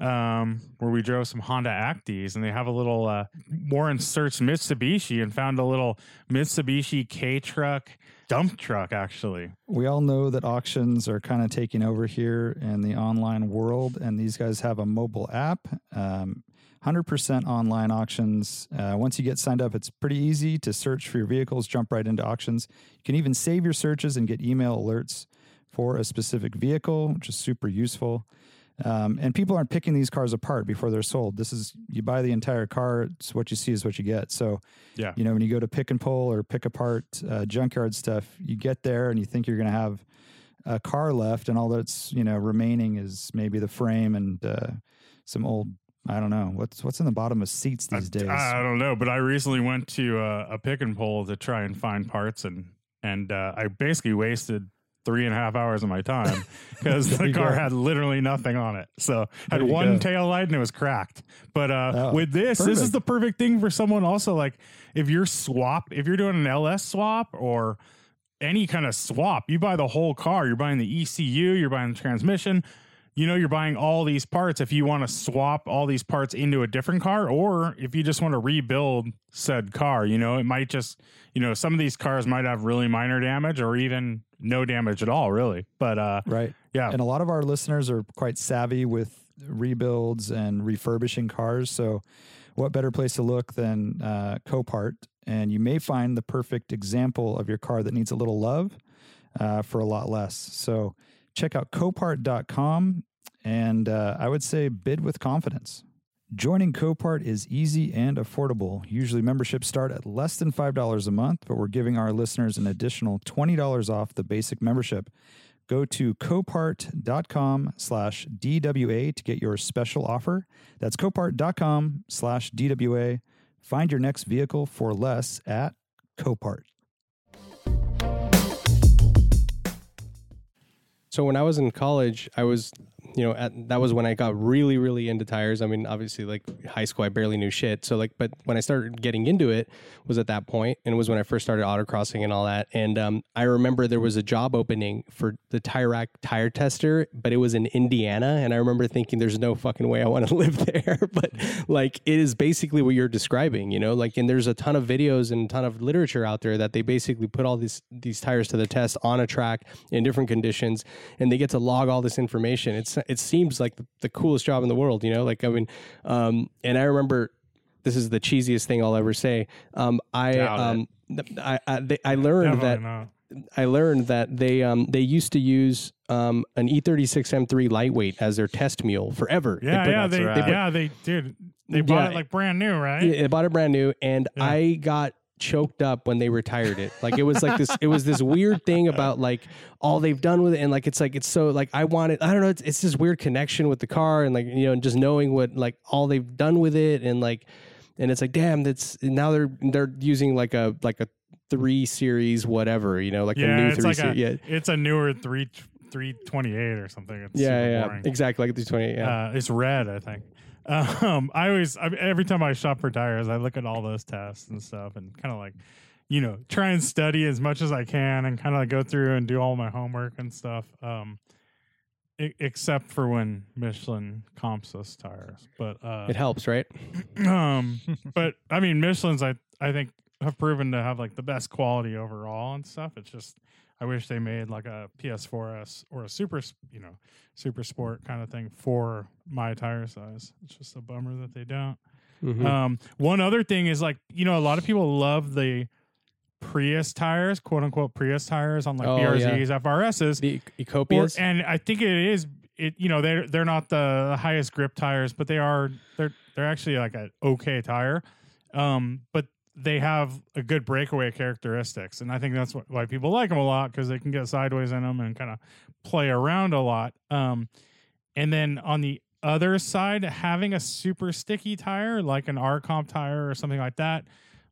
um, where we drove some Honda Acties, and they have a little. Uh, Warren searched Mitsubishi and found a little Mitsubishi K truck dump truck, actually. We all know that auctions are kind of taking over here in the online world, and these guys have a mobile app. Um, 100% online auctions. Uh, once you get signed up, it's pretty easy to search for your vehicles, jump right into auctions. You can even save your searches and get email alerts for a specific vehicle, which is super useful. Um, and people aren't picking these cars apart before they're sold. This is you buy the entire car. It's what you see is what you get. So, Yeah. you know, when you go to pick and pull or pick apart uh, junkyard stuff, you get there and you think you're going to have a car left, and all that's you know remaining is maybe the frame and uh, some old. I don't know what's what's in the bottom of seats these I, days. I don't know, but I recently went to uh, a pick and pull to try and find parts, and and uh, I basically wasted three and a half hours of my time because the car go. had literally nothing on it. So had one go. tail light and it was cracked. But uh, Oh, with this, this is the perfect thing for someone also like if you're swap, if you're doing an LS swap or any kind of swap, you buy the whole car. You're buying the ECU, you're buying the transmission. You know, you're buying all these parts if you want to swap all these parts into a different car, or if you just want to rebuild said car. You know, it might just, you know, some of these cars might have really minor damage or even no damage at all, really. But uh, Right. yeah, And a lot of our listeners are quite savvy with rebuilds and refurbishing cars. So, what better place to look than uh, Copart? And you may find the perfect example of your car that needs a little love uh, for a lot less. So, check out copart.com and uh, I would say bid with confidence. Joining Copart is easy and affordable. Usually memberships start at less than $5 a month, but we're giving our listeners an additional $20 off the basic membership. Go to copart.com slash DWA to get your special offer. That's copart.com slash DWA. Find your next vehicle for less at Copart. So when I was in college, I was, you know, at, that was when I got really, really into tires. I mean, obviously, like high school, I barely knew shit. So like, but when I started getting into it, was at that point, and it was when I first started autocrossing and all that. And um, I remember there was a job opening for the Tire Rack tire tester, but it was in Indiana, and I remember thinking, "There's no fucking way I want to live there." but like, it is basically what you're describing, you know. Like, and there's a ton of videos and a ton of literature out there that they basically put all these these tires to the test on a track in different conditions and they get to log all this information. It's it seems like the, the coolest job in the world, you know. Like I mean, um, and I remember this is the cheesiest thing I'll ever say. Um, I um, I I, they, I learned definitely that not. I learned that they um they used to use um an E36 M3 lightweight as their test mule forever. Yeah, put- yeah, they, right. they put- yeah, they did. They bought Yeah. it like brand new, right? Yeah, I bought it brand new, and Yeah. I got choked up when they retired it. Like it was like this. It was this weird thing about like all they've done with it, and like it's like it's so like I wanted. I don't know. It's, it's this weird connection with the car, and like you know, and just knowing what like all they've done with it, and like, and it's like damn. That's now they're they're using like a like a three series whatever you know like a yeah, new it's three like a, series. Yeah. it's a newer three three twenty eight or something. It's Yeah, yeah, boring. exactly like the twenty. Yeah, Uh, it's red, I think. Um, I always, I, every time I shop for tires, I look at all those tests and stuff, and kind of like, you know, try and study as much as I can, and kind of go through and do all my homework and stuff. Um, except for when Michelin comps us tires, but uh, it helps, right? um, but I mean, Michelin's I I think have proven to have like the best quality overall and stuff. It's just I wish they made like a PS4S or a super, you know, super sport kind of thing for my tire size. It's just a bummer that they don't. Mhm. Um, one other thing is like you know a lot of people love the Prius tires, quote unquote Prius tires on like Oh, yeah. BRZs, FRSs. the Or, Ecopias. and I think it is it you know they're they're not the highest grip tires, but they are they're they're actually like an okay tire. Um, but they have a good breakaway characteristics, and I think that's why people like them a lot because they can get sideways in them and kind of play around a lot. Um, and then on the other side, having a super sticky tire like an R comp tire or something like that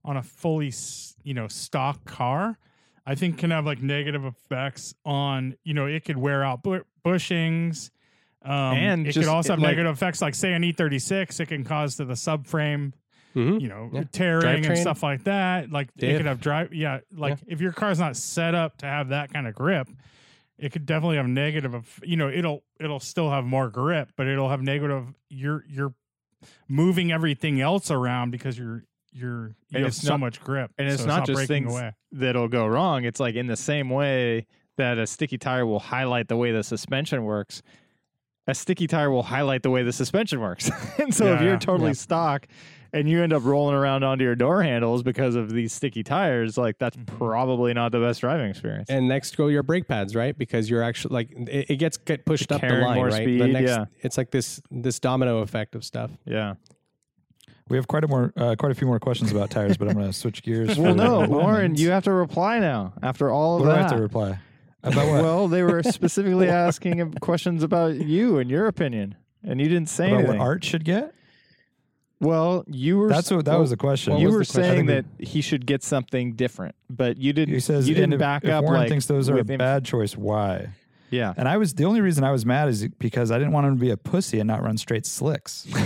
on a fully you know stock car, I think can have like negative effects on you know it could wear out bu- bushings. Um, And it just, could also have like- negative effects, like say an E36, it can cause to the subframe Mhm. you know, Yeah. tearing and stuff like that. Like it could have drive, yeah. Like if your car's not set up to have that kind of grip, it could definitely have negative. Of you know, it'll it'll still have more grip, but it'll have negative. You're you're moving everything else around because you're you're you And have it's so not- much grip, and it's so not just breaking things- away. that'll go wrong. It's like in the same way that a sticky tire will highlight the way the suspension works. A sticky tire will highlight the way the suspension works. and so if you're totally Yeah. stock and you end up rolling around onto your door handles because of these sticky tires, like that's Mhm. probably not the best driving experience. And next go your brake pads, right? Because you're actually like it, it gets get pushed up the line, more right? the next, yeah. it's like this this domino effect of stuff. yeah. We have quite a more, uh, quite a few more questions about tires, but I'm going to switch gears. Well, no, the Warren, you have to reply now after all of What do I have to reply? About what? well, they were specifically asking questions about you and your opinion, and you didn't say About anything. what art should get? Well, you were That's what that was the question. you were question? saying that think he should get something different, but you didn't. He says you didn't if, back if up Warren like thinks those are a with bad choice. Why? Yeah, And I was the only reason I was mad is because I didn't want him to be a pussy and not run straight slicks.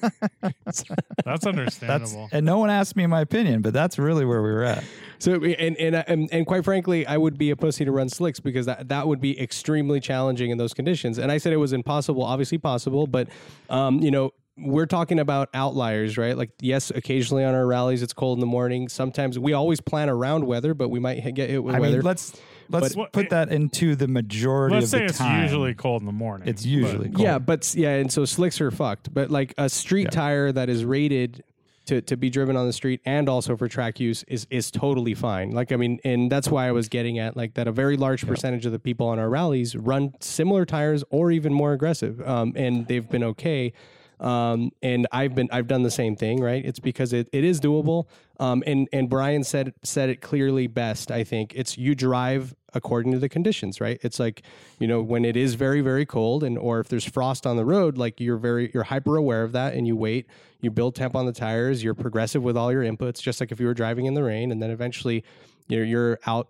That's understandable. That's understandable. and no one asked me my opinion, but that's really where we were at. So and, and and and quite frankly, I would be a pussy to run slicks because that that would be extremely challenging in those conditions. And I said it was impossible, obviously possible, but um, you know, we're talking about outliers, right? Like yes, occasionally on our rallies it's cold in the morning. Sometimes we always plan around weather, but we might get hit with I weather. mean, let's let's But- put that into the majority Let's of say the it's time. usually cold in the morning. It's but- usually cold. Yeah, but yeah, and so slicks are fucked. But like a street Yeah. tire that is rated to, to be driven on the street and also for track use is is totally fine. Like I mean, and that's why I was getting at like that a very large percentage of the people on our rallies run similar tires or even more aggressive, um, and they've been okay. Um, and I've been I've done the same thing, right? It's because it, it is doable. Um, and and Brian said said it clearly best. I think it's you drive according to the conditions, right? It's like you know when it is very very cold and or if there's frost on the road, like you're very you're hyper aware of that and you wait. You build temp on the tires. You're progressive with all your inputs, just like if you were driving in the rain, and then eventually you're you're out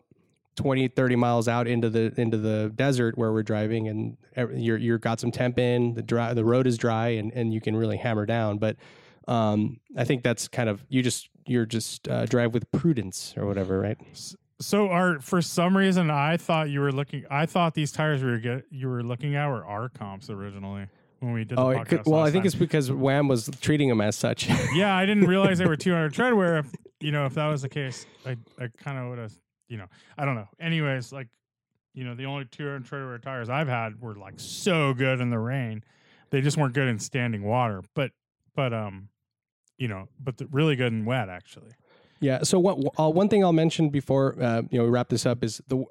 20 30 miles out into the into the desert where we're driving and you're you're got some temp in the dry the road is dry and and you can really hammer down but um i think that's kind of you just you're just uh, drive with prudence or whatever right So, are for some reason I thought you were looking. I thought these tires we were get, you were looking at were R comps originally when we did. The oh podcast could, well i think time. it's because wham was treating them as such yeah, I didn't realize they were 200 treadwear. If you know, if that was the case, I I kind of would have. You know, I don't know. Anyways, like, you know, the only 200 treadwear tires I've had were like so good in the rain. They just weren't good in standing water. But but um, you know, but really good in wet actually. Yeah. So what? Uh, one thing I'll mention before uh, you know we wrap this up is the.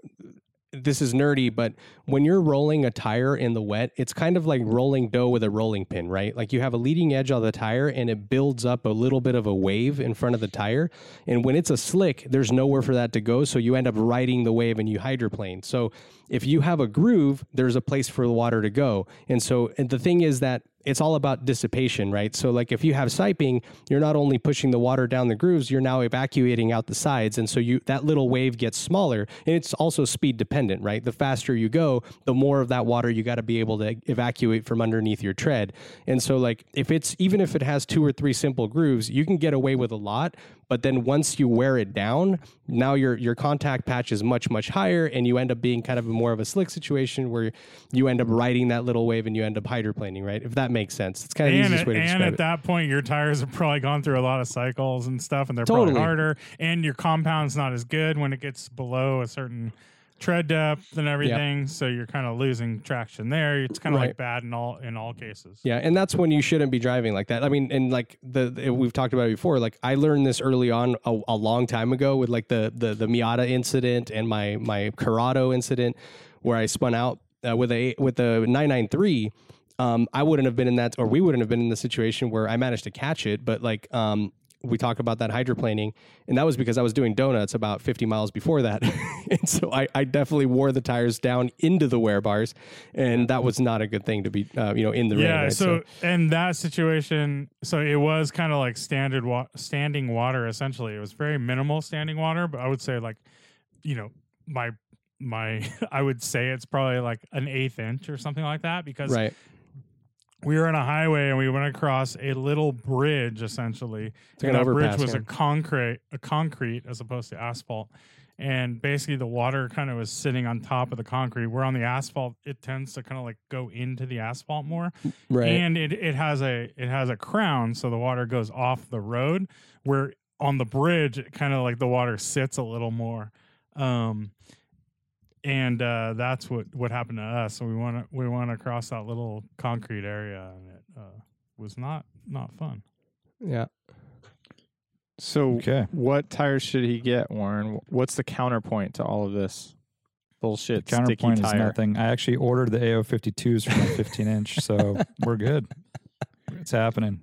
This is nerdy, but when you're rolling a tire in the wet, it's kind of like rolling dough with a rolling pin, right? Like you have a leading edge on the tire and it builds up a little bit of a wave in front of the tire. And when it's a slick, there's nowhere for that to go. So you end up riding the wave and you hydroplane. So if you have a groove, there's a place for the water to go. And so and the thing is that it's all about dissipation, right? So like if you have siping, you're not only pushing the water down the grooves, you're now evacuating out the sides. And so you that little wave gets smaller. And it's also speed dependent, right? The faster you go, the more of that water you got to be able to evacuate from underneath your tread. And so like if it's even if it has two or three simple grooves, you can get away with a lot, but then once you wear it down, now your your contact patch is much much higher and you end up being kind of a more of a slick situation where you end up riding that little wave and you end up hydroplaning, right? If that makes sense. It's kind of the and easiest at, way to describe it. and at that point, your tires have probably gone through a lot of cycles and stuff, and they're Totally. probably harder. And your compound's not as good when it gets below a certain tread depth and everything. So you're kind of losing traction there. It's kind of Right. like bad in all in all cases. Yeah, and that's when you shouldn't be driving like that. I mean, and like the, the- we've talked about it before. Like I learned this early on a, a long time ago with like the the the Miata incident and my my Corrado incident where I spun out uh, with a with the 993. Um, I wouldn't have been in that, or we wouldn't have been in the situation where I managed to catch it. But like, um, we talk about that hydroplaning, and that was because I was doing donuts about 50 miles before that, and so I, I definitely wore the tires down into the wear bars, and that was not a good thing to be, uh, you know, in the rain. Yeah, right? so and that situation, so it was kind of like standard wa- standing water. Essentially, it was very minimal standing water, but I would say like, you know, my my I would say it's probably like an eighth inch or something like that because right. We were on a highway and we went across a little bridge essentially. It's and that bridge was yeah. a concrete, a concrete as opposed to asphalt. And basically, the water kind of was sitting on top of the concrete. Where on the asphalt, it tends to kind of like go into the asphalt more, Right. and it, it has a it has a crown, so the water goes off the road. Where on the bridge, it kind of like the water sits a little more. Um, and uh, that's what what happened to us. So we want to we want to cross that little concrete area, and it uh, was not not fun. yeah. So, Okay. what tires should he get, Warren? What's the counterpoint to all of this bullshit? Counterpoint sticky is nothing. I actually ordered the A052s for my 15 inch, so we're good. It's happening.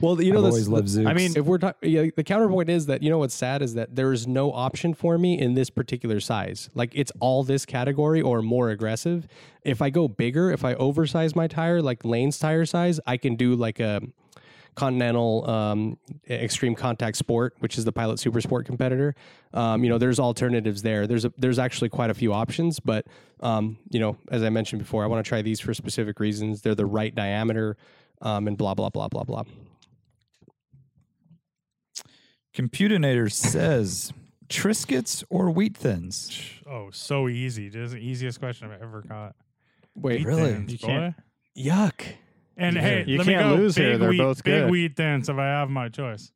Well, you know, I've this, always loved Zooks. I mean, if we're talking, yeah, the counterpoint is that you know what's sad is that there is no option for me in this particular size. Like it's all this category or more aggressive. If I go bigger, if I oversize my tire, like Lane's tire size, I can do like a Continental um, Extreme Contact Sport, which is the Pilot Super Sport competitor. Um, you know, there's alternatives there. There's a, there's actually quite a few options, but um, you know, as I mentioned before, I want to try these for specific reasons. They're the right diameter, um, and blah blah blah blah blah. Computinator says Triscuits or wheat thins. Oh, so easy. This is the easiest question I've ever got. Wait, Wheat really? thins, You boy. can't- yuck. And You hey, you let can't go. lose big here. They're wheat, both big wheat thins. If I have my choice,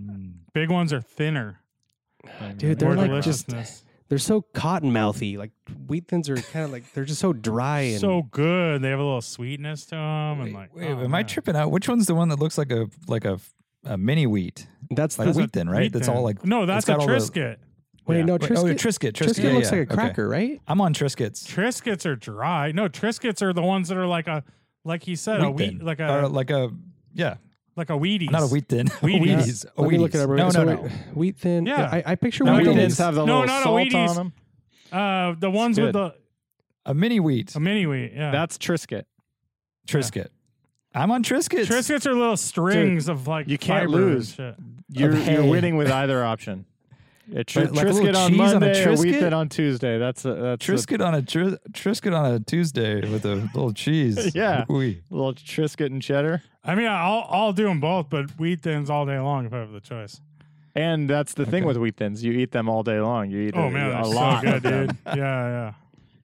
Mm. big ones are thinner. Dude, they're more like just deliciousness. They're so cotton mouthy. Like wheat thins are kind of like they're just so dry and so good. They have a little sweetness to them, and like, wait, oh, am I man. tripping out? Which one's the one that looks like a like a, a mini wheat? that's Like the wheat thin, right? Wheat That's thin. all like no, it's that's a got all the- Triscuit. Wait, no, Wait, Triscuit. oh, Triscuit. Triscuit, Triscuit yeah, looks yeah, like a okay. cracker, right? I'm on Triscuits. Triscuits are dry. No, Triscuits are the ones that are like a, like he said, a Wheat wheat, thin. like Or a, like a yeah, like a Wheaties. not a wheat thin. Wheaties. Wheaties. A Let me look Wheaties. it up. No, no, So no. wait, Wheat thin. Yeah. I, I picture No, wheat Wheat Wheat thins. thins have the No, little not a salt Wheaties. on them. Uh, the ones with the A mini wheat. a mini wheat. Yeah, That's Triscuit. Triscuit. I'm on Triscuits. Triscuits are little strings of like you can't fiber and lose. shit. You're, hay. you're winning with either option. A tr- But like a Triscuit on cheese on a Monday, a wheat Triscuit? on Tuesday. That's a, that's a Triscuit on a tris- Triscuit on a Tuesday with a little cheese. Yeah. Ooh-wee. little Triscuit and cheddar. I mean, I'll I'll do them both, but wheat thins all day long if I have the choice. And that's the thing with wheat thins. You eat them all day long. You eat Oh a, man, a they're lot. so good, dude. Yeah, yeah.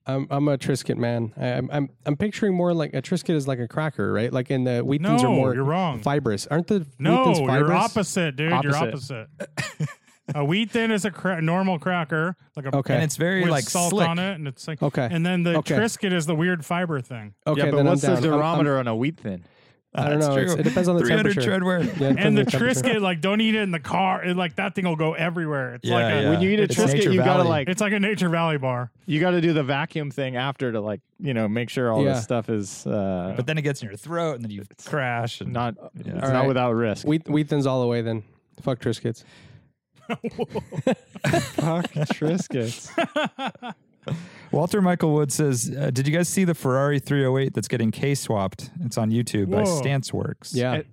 I'm I'm a Triscuit man. I, I'm I'm I'm picturing more like a Triscuit is like a cracker, right? Like in the wheat thins are No, more you're wrong. fibrous, aren't the wheat No, thins fibrous? you're opposite, dude. You're Opposite. opposite. a wheat thin is a cra- normal cracker, like a Okay. And it's very with like salt slick. on it, and it's like Okay. And then the Okay. Triscuit is the weird fiber thing. Okay, yeah, but what's I'm the down. I'm- I'm- durometer on a wheat thin? I don't That's know. True. it depends on the 300 temperature. tread wear. Yeah, And on the temperature. Triscuit, like, don't eat it in the car. It, like that thing will go everywhere. It's Yeah, like a, yeah. When you eat a It's Triscuit, you gotta like it's like a Nature Valley bar. you got to do the vacuum thing after to like you know make sure all Yeah. this stuff is uh, But then it gets in your throat, and then you crash. And not Yeah. it's All not right. without risk. Wheat wheat thins all the way. Then fuck Triscuits. Fuck Triscuits. Walter Michael Wood says, uh, "Did you guys see the Ferrari 308 that's getting K swapped? It's on YouTube by Whoa. StanceWorks. Yeah. It-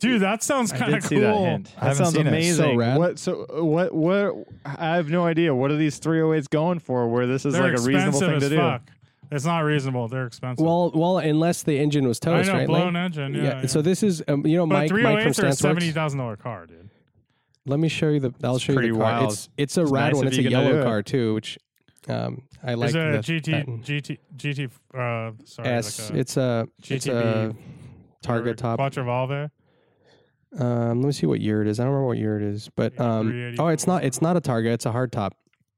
Dude, that sounds kind of cool. that hint. I That haven't sounds seen it. amazing. So rad. What? So what? What? I have no idea. What are these 308s going for? Where this is They're like a reasonable thing as to do? fuck. It's not reasonable. They're expensive. well, well, unless the engine was I know, right? blown Lane? engine. Yeah. yeah. So this is, um, you know, but Mike, Mike from 308s are a seventy StanceWorks. thousand dollar car, dude. Let me show you the. I'll show you pretty the car. wild. It's it's a It's rad nice one. if It's a you can do yellow it. car too, which um, I like. Is it a the, GT, that GT, GT, uh, sorry, S. like a it's a it's a GTB Targa top. Quattrovalve. Um, let me see what year it is. I don't remember what year it is, but um, oh, it's not. It's not a Targa. It's a hard top.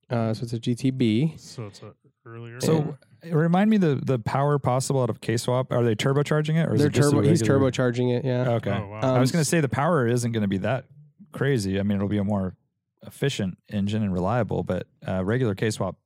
Uh, so it's a GTB. So it's a earlier. So remind me the the power possible out of K swap. Are they turbocharging it, or is They're it just a turbo. He's regular- turbocharging it. Yeah. Okay. Oh, wow. Um, I was going to say the power isn't going to be that crazy. I mean, it'll be a more efficient engine and reliable, but uh, regular K swap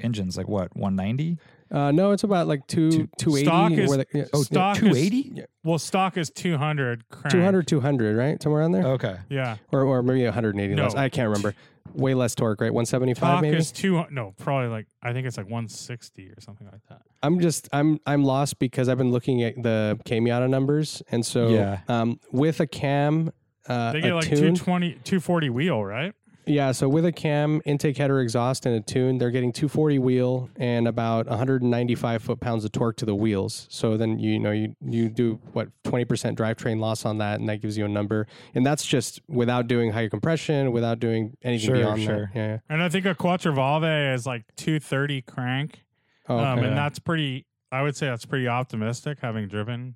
engines like what 190? Uh, no, it's about like two Two- two eighty. Stock is- the, yeah, Oh, Stock is- 280? well, stock is two hundred. 200, 200, right? Somewhere around there, Okay. Yeah. or or maybe one hundred and eighty No. less. I can't remember. Way less torque, right? One seventy five, Stock maybe. is two. No, probably like I think it's like one sixty or something like that. I'm just I'm I'm lost because I've been looking at the Kamiata numbers, and so Yeah. um, with a cam, uh, They get a like tune, 220, 240 wheel, right? yeah. So with a cam, intake header, exhaust, and a tune, they're getting 240 wheel and about 195 foot pounds of torque to the wheels. So then you know you you do what 20 percent drivetrain loss on that, and that gives you a number, and that's just without doing higher compression, without doing anything Sure, beyond sure. that. Yeah. And I think a Quattrovalve is like two thirty crank, Oh, um, okay. and that's pretty. I would say that's pretty optimistic, having driven.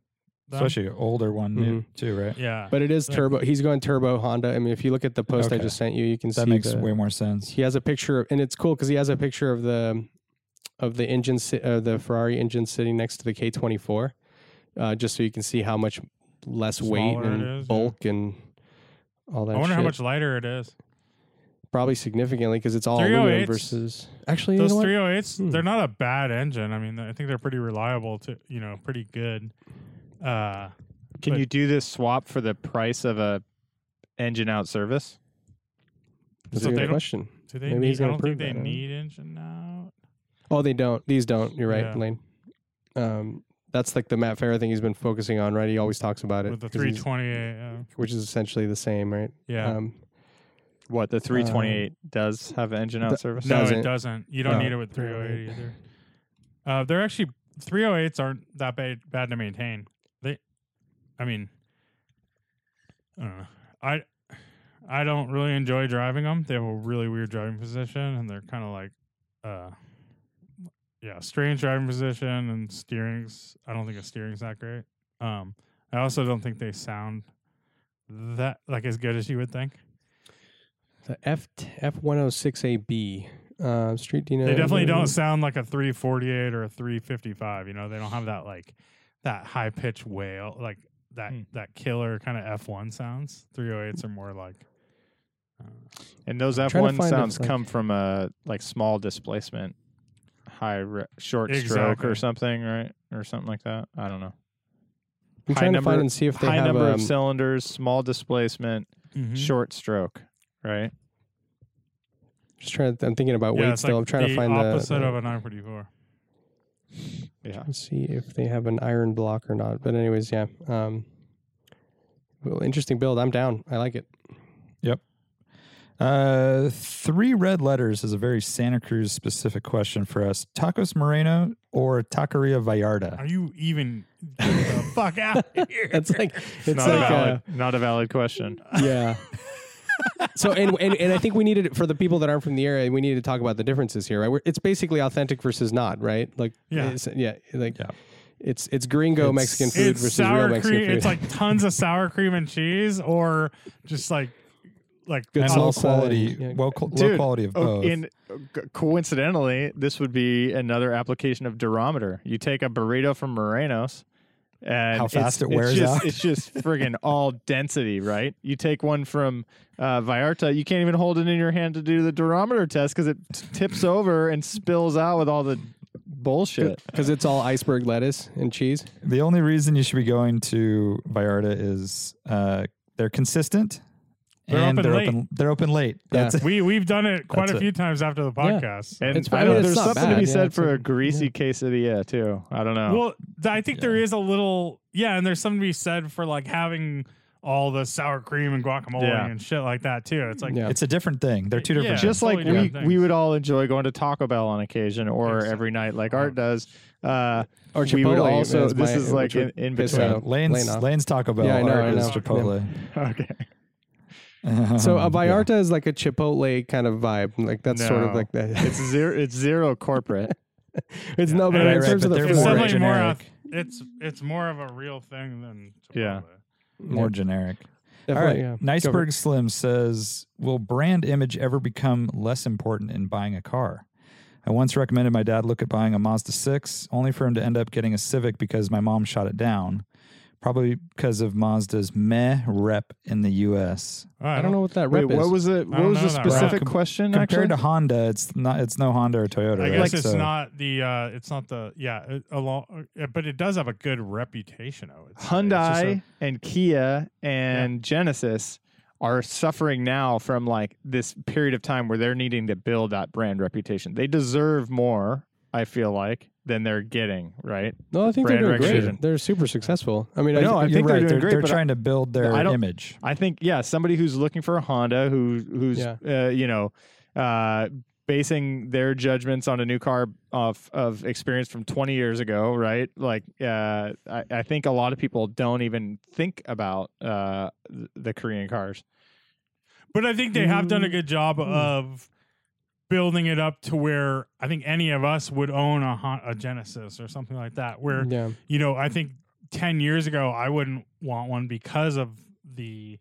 Them. Especially older one Mhm. too, right? yeah. but it is turbo. He's going turbo Honda. I mean, if you look at the post I just sent you, you can see That see makes the, way more sense. he has a picture of, and it's cool because he has a picture of the of the engine si- uh, the Ferrari engine sitting next to the K24 uh, just so you can see how much less weight Smaller it and is, yeah. bulk and all that I wonder how much lighter it is. probably significantly because it's all aluminum versus actually you Those know what? 308s, Hmm. they're not a bad engine. I mean, I think they're pretty reliable to, you know, pretty good. Uh, Can But- you do this swap for the price of a engine out service? that's So a good don't- question do they Maybe he's I gonna don't think prove they that, huh? need engine out. oh they don't these don't you're right Yeah. Lane um That's like the Matt Farah thing he's been focusing on, right? He always talks about it. with the 'cause he's- 328. Uh, which is essentially the same, right? yeah. Um, What the 328 does have engine out th- service? no, doesn't- it doesn't. You don't Oh. need it with 308 either. Uh, they're actually 308s aren't that bad bad to maintain. I mean, I. I I don't really enjoy driving them. They have a really weird driving position, and they're kind of like, uh, yeah, strange driving position and steering's. I don't think the steering's that great. Um, I also don't think they sound that like as good as you would think. the F F one hundred six AB uh, Street Dino. They definitely don't sound like a 348 or a 355. You know, they don't have that like that high pitched wail, like that Hmm. that killer kind of F1 sounds. 308s are more like. Uh, And those I'm F1 find if, sounds like- come from a like small displacement, high re- short stroke or something, right? Or something like that. I don't know. I'm high trying to find and see if they High have number um, of cylinders, small displacement, mhm. short stroke, right? Just trying. To, I'm thinking about Yeah, weight it's still. like I'm trying to find the. opposite the of a 944. Yeah. Let's see if they have an iron block or not. But anyways, yeah. Um, well, interesting build. I'm down. I like it. Yep. Uh, three red letters is a very Santa Cruz specific question for us. Tacos Moreno or Taqueria Vallarta? Are you even get the fuck out of here? It's like it's not a like valid, uh, not a valid question. yeah. so and, and and I think we needed for the people that aren't from the area, we need to talk about the differences here, right? We're, it's basically authentic versus not, right? Like Yeah. it's, yeah, like Yeah. it's it's gringo It's- Mexican food it's versus sour real Mexican cream. food. It's like tons of sour cream and cheese, or just like like Good and low quality, yeah. well, co- low Dude, quality of Oh, both. in coincidentally, this would be another application of durometer. You take a burrito from Moreno's, and How it's- fast it it's wears just, out. It's just friggin' all density, right? You take one from uh, Vallarta, you can't even hold it in your hand to do the durometer test because it t- tips over and spills out with all the bullshit. because it's all iceberg lettuce and cheese. the only reason you should be going to Viarta is uh, they're consistent. They're and open they're late. open. They're open late. Yeah. That's it. we we've done it quite That's a it. few times after the Yeah. podcast. And It's- I I don't- it's there's not something to be. Yeah, said it's for a- a greasy quesadilla too. I don't know. Well, th- I think there Yeah. is a little, yeah, and there's something to be said for like having all the sour cream and guacamole Yeah. and shit like that too. It's like, Yeah. It's a different thing. They're two Yeah. different. just totally like we, different we things. would all enjoy going to Taco Bell on occasion or Exactly. every night like. Art does. Uh, Or we would Chipotle, also as this my- is like which in, would in piss between. out. Lane's, Lane off. Lane's Taco Bell. Yeah, I know, Art I is know. Chipotle. Okay. So a Yeah. Is like a Chipotle kind of vibe. Like that's sort of like that. It's zero. It's zero corporate. it's no, but Right, in terms but of the they're it's food, more right? more. generic. It's it's more of a real thing than Chipotle. Yeah. More generic. Definitely, right. yeah. Go for it. Niceberg Slim says, "Will brand image ever become less important in buying a car?" I once recommended my dad look at buying a Mazda 6, only for him to end up getting a Civic because my mom shot it down, probably because of Mazda's meh rep in the U.S. All right, I don't know what that Wait, rep is. what was it? What don't was the know that, Rob. specific Com- question? Compared actually, to Honda, it's not. It's no Honda or Toyota. I right? guess it's So- not the. uh It's not the. Yeah, it, along, uh, but it does have a good reputation. I would say. It's just a- Hyundai and Kia and Genesis are suffering now from like this period of time where they're needing to build that brand reputation. They deserve more, I feel like, than they're getting. Right? no, I think they're brand doing great. They're super successful. I mean, No, I, I You're think they're right. doing They're, great, they're trying to build their I don't- image. I think yeah, somebody who's looking for a Honda who who's Yeah. uh, you know uh, basing their judgments on a new car of of experience from 20 years ago, right? Like uh, I, I think a lot of people don't even think about uh, the Korean cars. But I think they have done a good job Mm. of building it up to where I think any of us would own a, Hon- a Genesis or something like that. Where mm, yeah. you know, I think ten years ago I wouldn't want one because of the.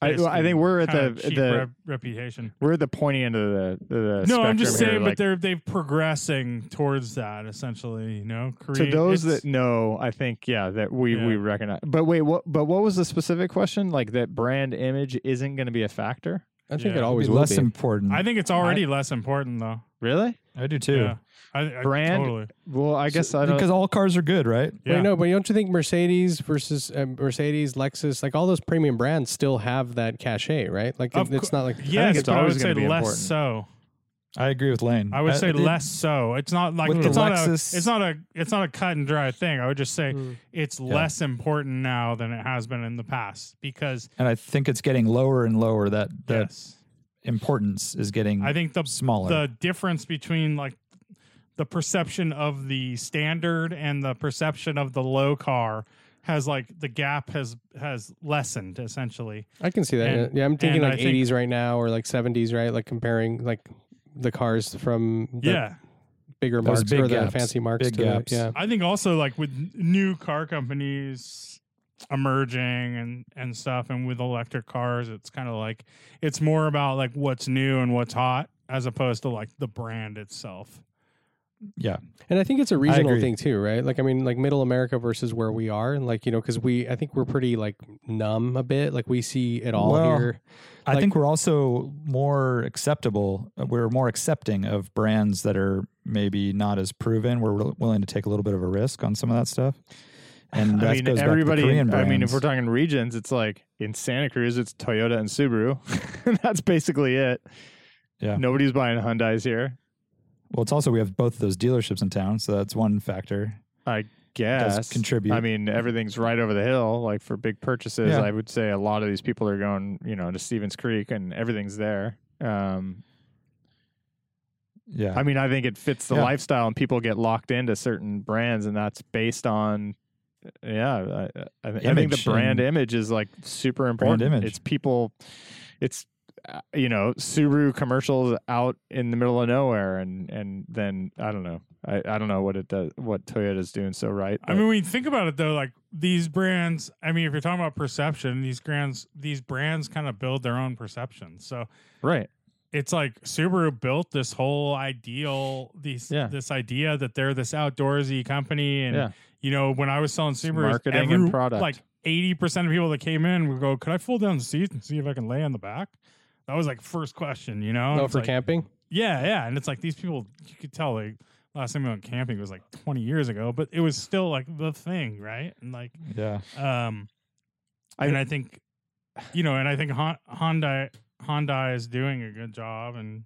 I, well, I think we're at the the rep- reputation. we're at the pointy end of the the No, I'm just spectrum here, saying, like, but they're they're progressing towards that essentially. You know, to those that know, I think yeah that we Yeah. we recognize. But wait, what? But what was the specific question? Like that brand image isn't going to be a factor? I think Yeah. it always Be will less be. important. I think it's already less important though. Really? I do too. Yeah, I, I, Brand? totally. Well, I guess I don't. because all cars are good, right? Yeah. Wait, no, but don't you think Mercedes versus um, Mercedes, Lexus, like all those premium brands still have that cachet, right? Like Of it's cou- not like Yes, it's but I always would gonna say be less important. so. I agree with Lane. I would Uh, say it- less so. It's not like it's not a it's not a it's not a cut and dry thing. I would just say Mm. it's less important now than it has been in the past because and I think it's getting lower and lower. That that yes, importance is getting I think the smaller. the difference between like the perception of the standard and the perception of the low car has like the gap has has lessened essentially. I can see that. And- yeah, I'm thinking like I think- 80s right now or like 70s, right? Like comparing like the cars from the yeah. bigger Those marks big or the gaps. fancy marks Big to the- gaps. yeah. I think also like with new car companies emerging and and stuff and with electric cars it's kind of like it's more about like what's new and what's hot as opposed to like the brand itself. Yeah, And I think it's a regional thing too, right? Like I mean, like Middle America versus where we are, and like you know, because we I think we're pretty like numb a bit. Like we see it all Well, here. I think we're also more acceptable. uh, We're more accepting of brands that are maybe not as proven. We're wi- willing to take a little bit of a risk on some of that stuff. And that I mean, goes back to everybody. I mean, if we're talking regions, it's like in Santa Cruz, it's Toyota and Subaru. That's basically it. Yeah. Nobody's buying Hyundai's here. Well, it's also we have both of those dealerships in town, so that's one factor. I Does guess. contribute. I mean, everything's right over the hill. Like for big purchases, Yeah. I would say a lot of these people are going, you know, to Stevens Creek, and everything's there. Um, yeah, I mean, I think it fits the Yeah. lifestyle, and people get locked into certain brands, and that's based on, yeah. I, I, I think the brand image is like super important. It's people, it's Uh, you know Subaru commercials out in the middle of nowhere, and and then I don't know, I, I don't know what it does, what Toyota's doing so right. I mean, when you think about it though, like these brands, I mean, if you're talking about perception, these brands these brands kind of build their own perception. So right. it's like Subaru built this whole ideal, these Yeah. this idea that they're this outdoorsy company, and Yeah. you know, when I was selling Subaru, marketing and product. like eighty percent of people that came in would go, "Could I fold down the seats and see if I can lay on the back?" That was like first question, you know. And No, for like, camping. Yeah, yeah, and it's like these people, you could tell like last time we went camping was like twenty years ago, but it was still like the thing, right? And like, yeah. um, I- and I think, you know, and I think Hon- Hyundai Hyundai is doing a good job, and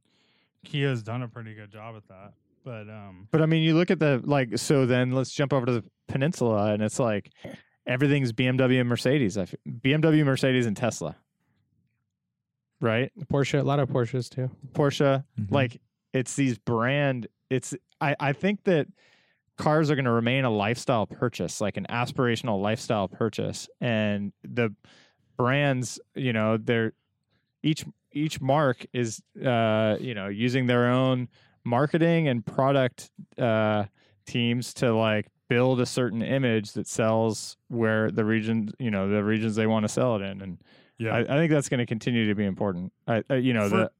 Kia's done a pretty good job at that. But um, But I mean, you look at the like. So then let's jump over to the peninsula, and it's like everything's BMW and Mercedes. I f- BMW, Mercedes, and Tesla. Right, Porsche, a lot of Porsches too. Porsche. Mhm. Like it's these brand. It's I I think that cars are going to remain a lifestyle purchase, like an aspirational lifestyle purchase, and the brands, you know, they're each each mark is uh you know using their own marketing and product uh teams to like build a certain image that sells where the region you know the regions they want to sell it in and yeah, I, I think that's going to continue to be important I, I you know For- the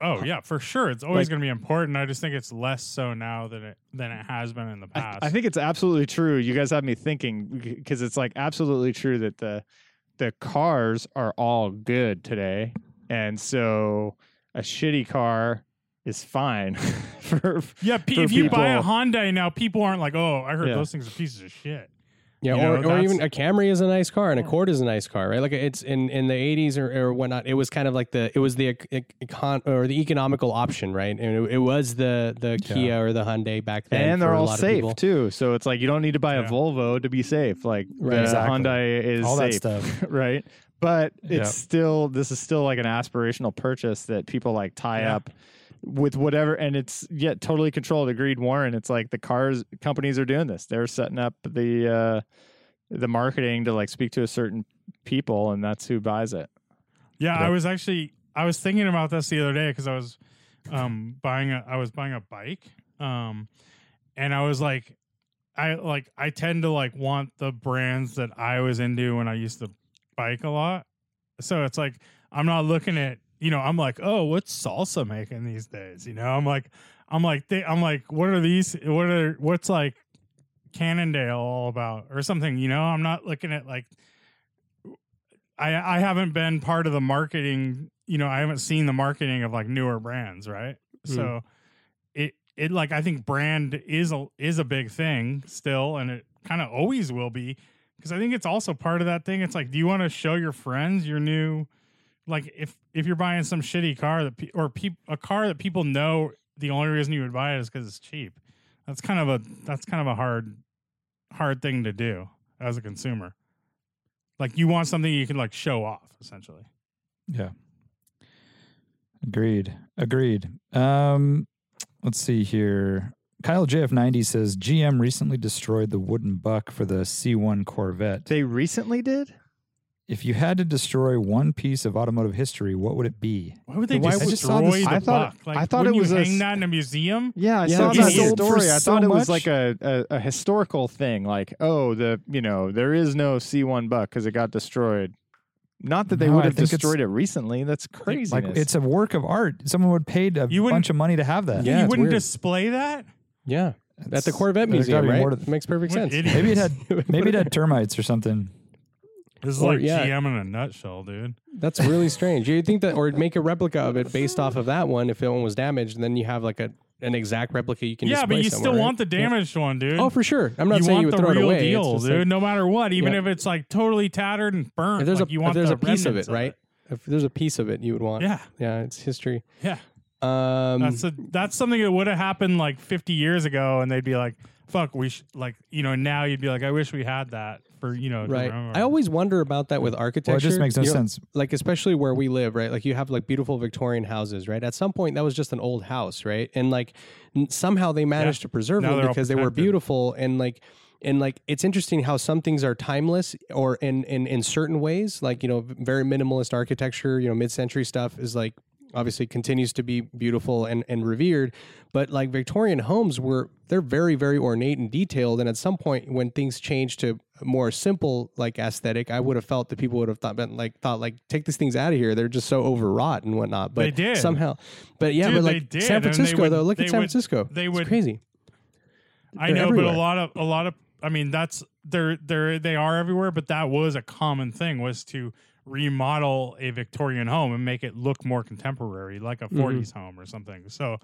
oh yeah, for sure, it's always Like- going to be important. I just think it's less so now than it than it has been in the past. I think it's absolutely true. You guys have me thinking because it's like absolutely true that the the cars are all good today, and so a shitty car is fine for yeah, pe- for if you buy a people- Hyundai now, people aren't like, "Oh, I heard Yeah. those things are pieces of shit." Yeah, You or, know, or even a Camry is a nice car and a Accord is a nice car, right? Like it's in, in the 80s or, or whatnot. It was kind of like the it was the econ or the economical option, right? And it, it was the the Kia or the Hyundai back then. and they're all safe too. So it's like you don't need to buy a Volvo to be safe. Like Right. the Exactly. Hyundai is All that stuff. right? But it's Yeah. still this is still like an aspirational purchase that people like tie Yeah. up with whatever, and it's yet totally controlled. Agreed, Warren. It's like the cars companies are doing this. They're setting up the uh, the marketing to like speak to a certain people, and that's who buys it. Yeah, I was actually I was thinking about this the other day because I was um buying a I was buying a bike um and I was like I like I tend to like want the brands that I was into when I used to bike a lot. So it's like I'm not looking at you know I'm like oh what's salsa making these days you know I'm like I'm like they, I'm like what are these what are what's like Cannondale all about or something you know I'm not looking at like I I haven't been part of the marketing, you know, I haven't seen the marketing of like newer brands, right? So hmm. it it like I think brand is a is a big thing still and it kind of always will be because I think it's also part of that thing. It's like do you want to show your friends your new like if if you're buying some shitty car that pe- or peop a car that people know the only reason you would buy it is because it's cheap. That's kind of a that's kind of a hard hard thing to do as a consumer. Like you want something you can like show off essentially. Yeah. Agreed. Agreed. Um, let's see here. Kyle JF90 says GM recently destroyed the wooden buck for the C1 Corvette. They recently did. If you had to destroy one piece of automotive history, what would it be? Why would they Why destroy would- I just saw this- the I thought- buck? Like, I thought it wouldn't was you a hang s- that in a museum. Yeah, I Yeah, saw it's that sold for story. I so thought it was much. like a, a, a historical thing. Like, oh, the you know there is no C1 buck because it got destroyed. Not that they No, would I have think it's- destroyed it recently. That's crazy. Like it's a work of art. Someone would pay a You wouldn't- bunch of money to have that. Yeah, you it's wouldn't weird. display that. Yeah, at the Corvette there's Museum, gotta be right? more to- Makes perfect What sense. idiots. Maybe it had maybe it had termites or something. This is Or- like yeah. GM in a nutshell, dude. That's really strange. You'd think that, or make a replica of it based off of that one if that one was damaged, and then you have like a an exact replica you can. Yeah, but you still right? want the damaged one, dude. Oh, for sure. I'm not you saying you would the throw real it away. Deal, dude. like- no matter what, even Yeah. if it's like totally tattered and burnt. if there's like, a you if want there's the a piece of it, right? If there's a piece of it, you would want. Yeah, yeah, it's history. yeah. Um, That's a, that's something that would have happened like 50 years ago, and they'd be like, "Fuck, we sh-, like you know." Now you'd be like, "I wish we had that for you know." to right. remember." I always wonder about that with architecture. Well, it just makes no You know, sense. like especially where we live, right? Like you have like beautiful Victorian houses, right? At some point, that was just an old house, right? And like n- somehow they managed to preserve Now them because they were beautiful and like. And like it's interesting how some things are timeless, or in in in certain ways, like you know, very minimalist architecture, you know, mid century stuff is like obviously continues to be beautiful and and revered, but like Victorian homes were they're very very ornate and detailed, and at some point when things changed to more simple like aesthetic, I would have felt that people would have thought been like thought like take these things out of here. They're just so overwrought and whatnot. But They did. somehow. But yeah, Dude, but they like did, San Francisco would- though, look at San would- Francisco. they It's would- crazy. I They're know, but a lot of a lot of I mean that's they're they're they are everywhere, but that was a common thing was to remodel a Victorian home and make it look more contemporary, like a 40s home or something. So,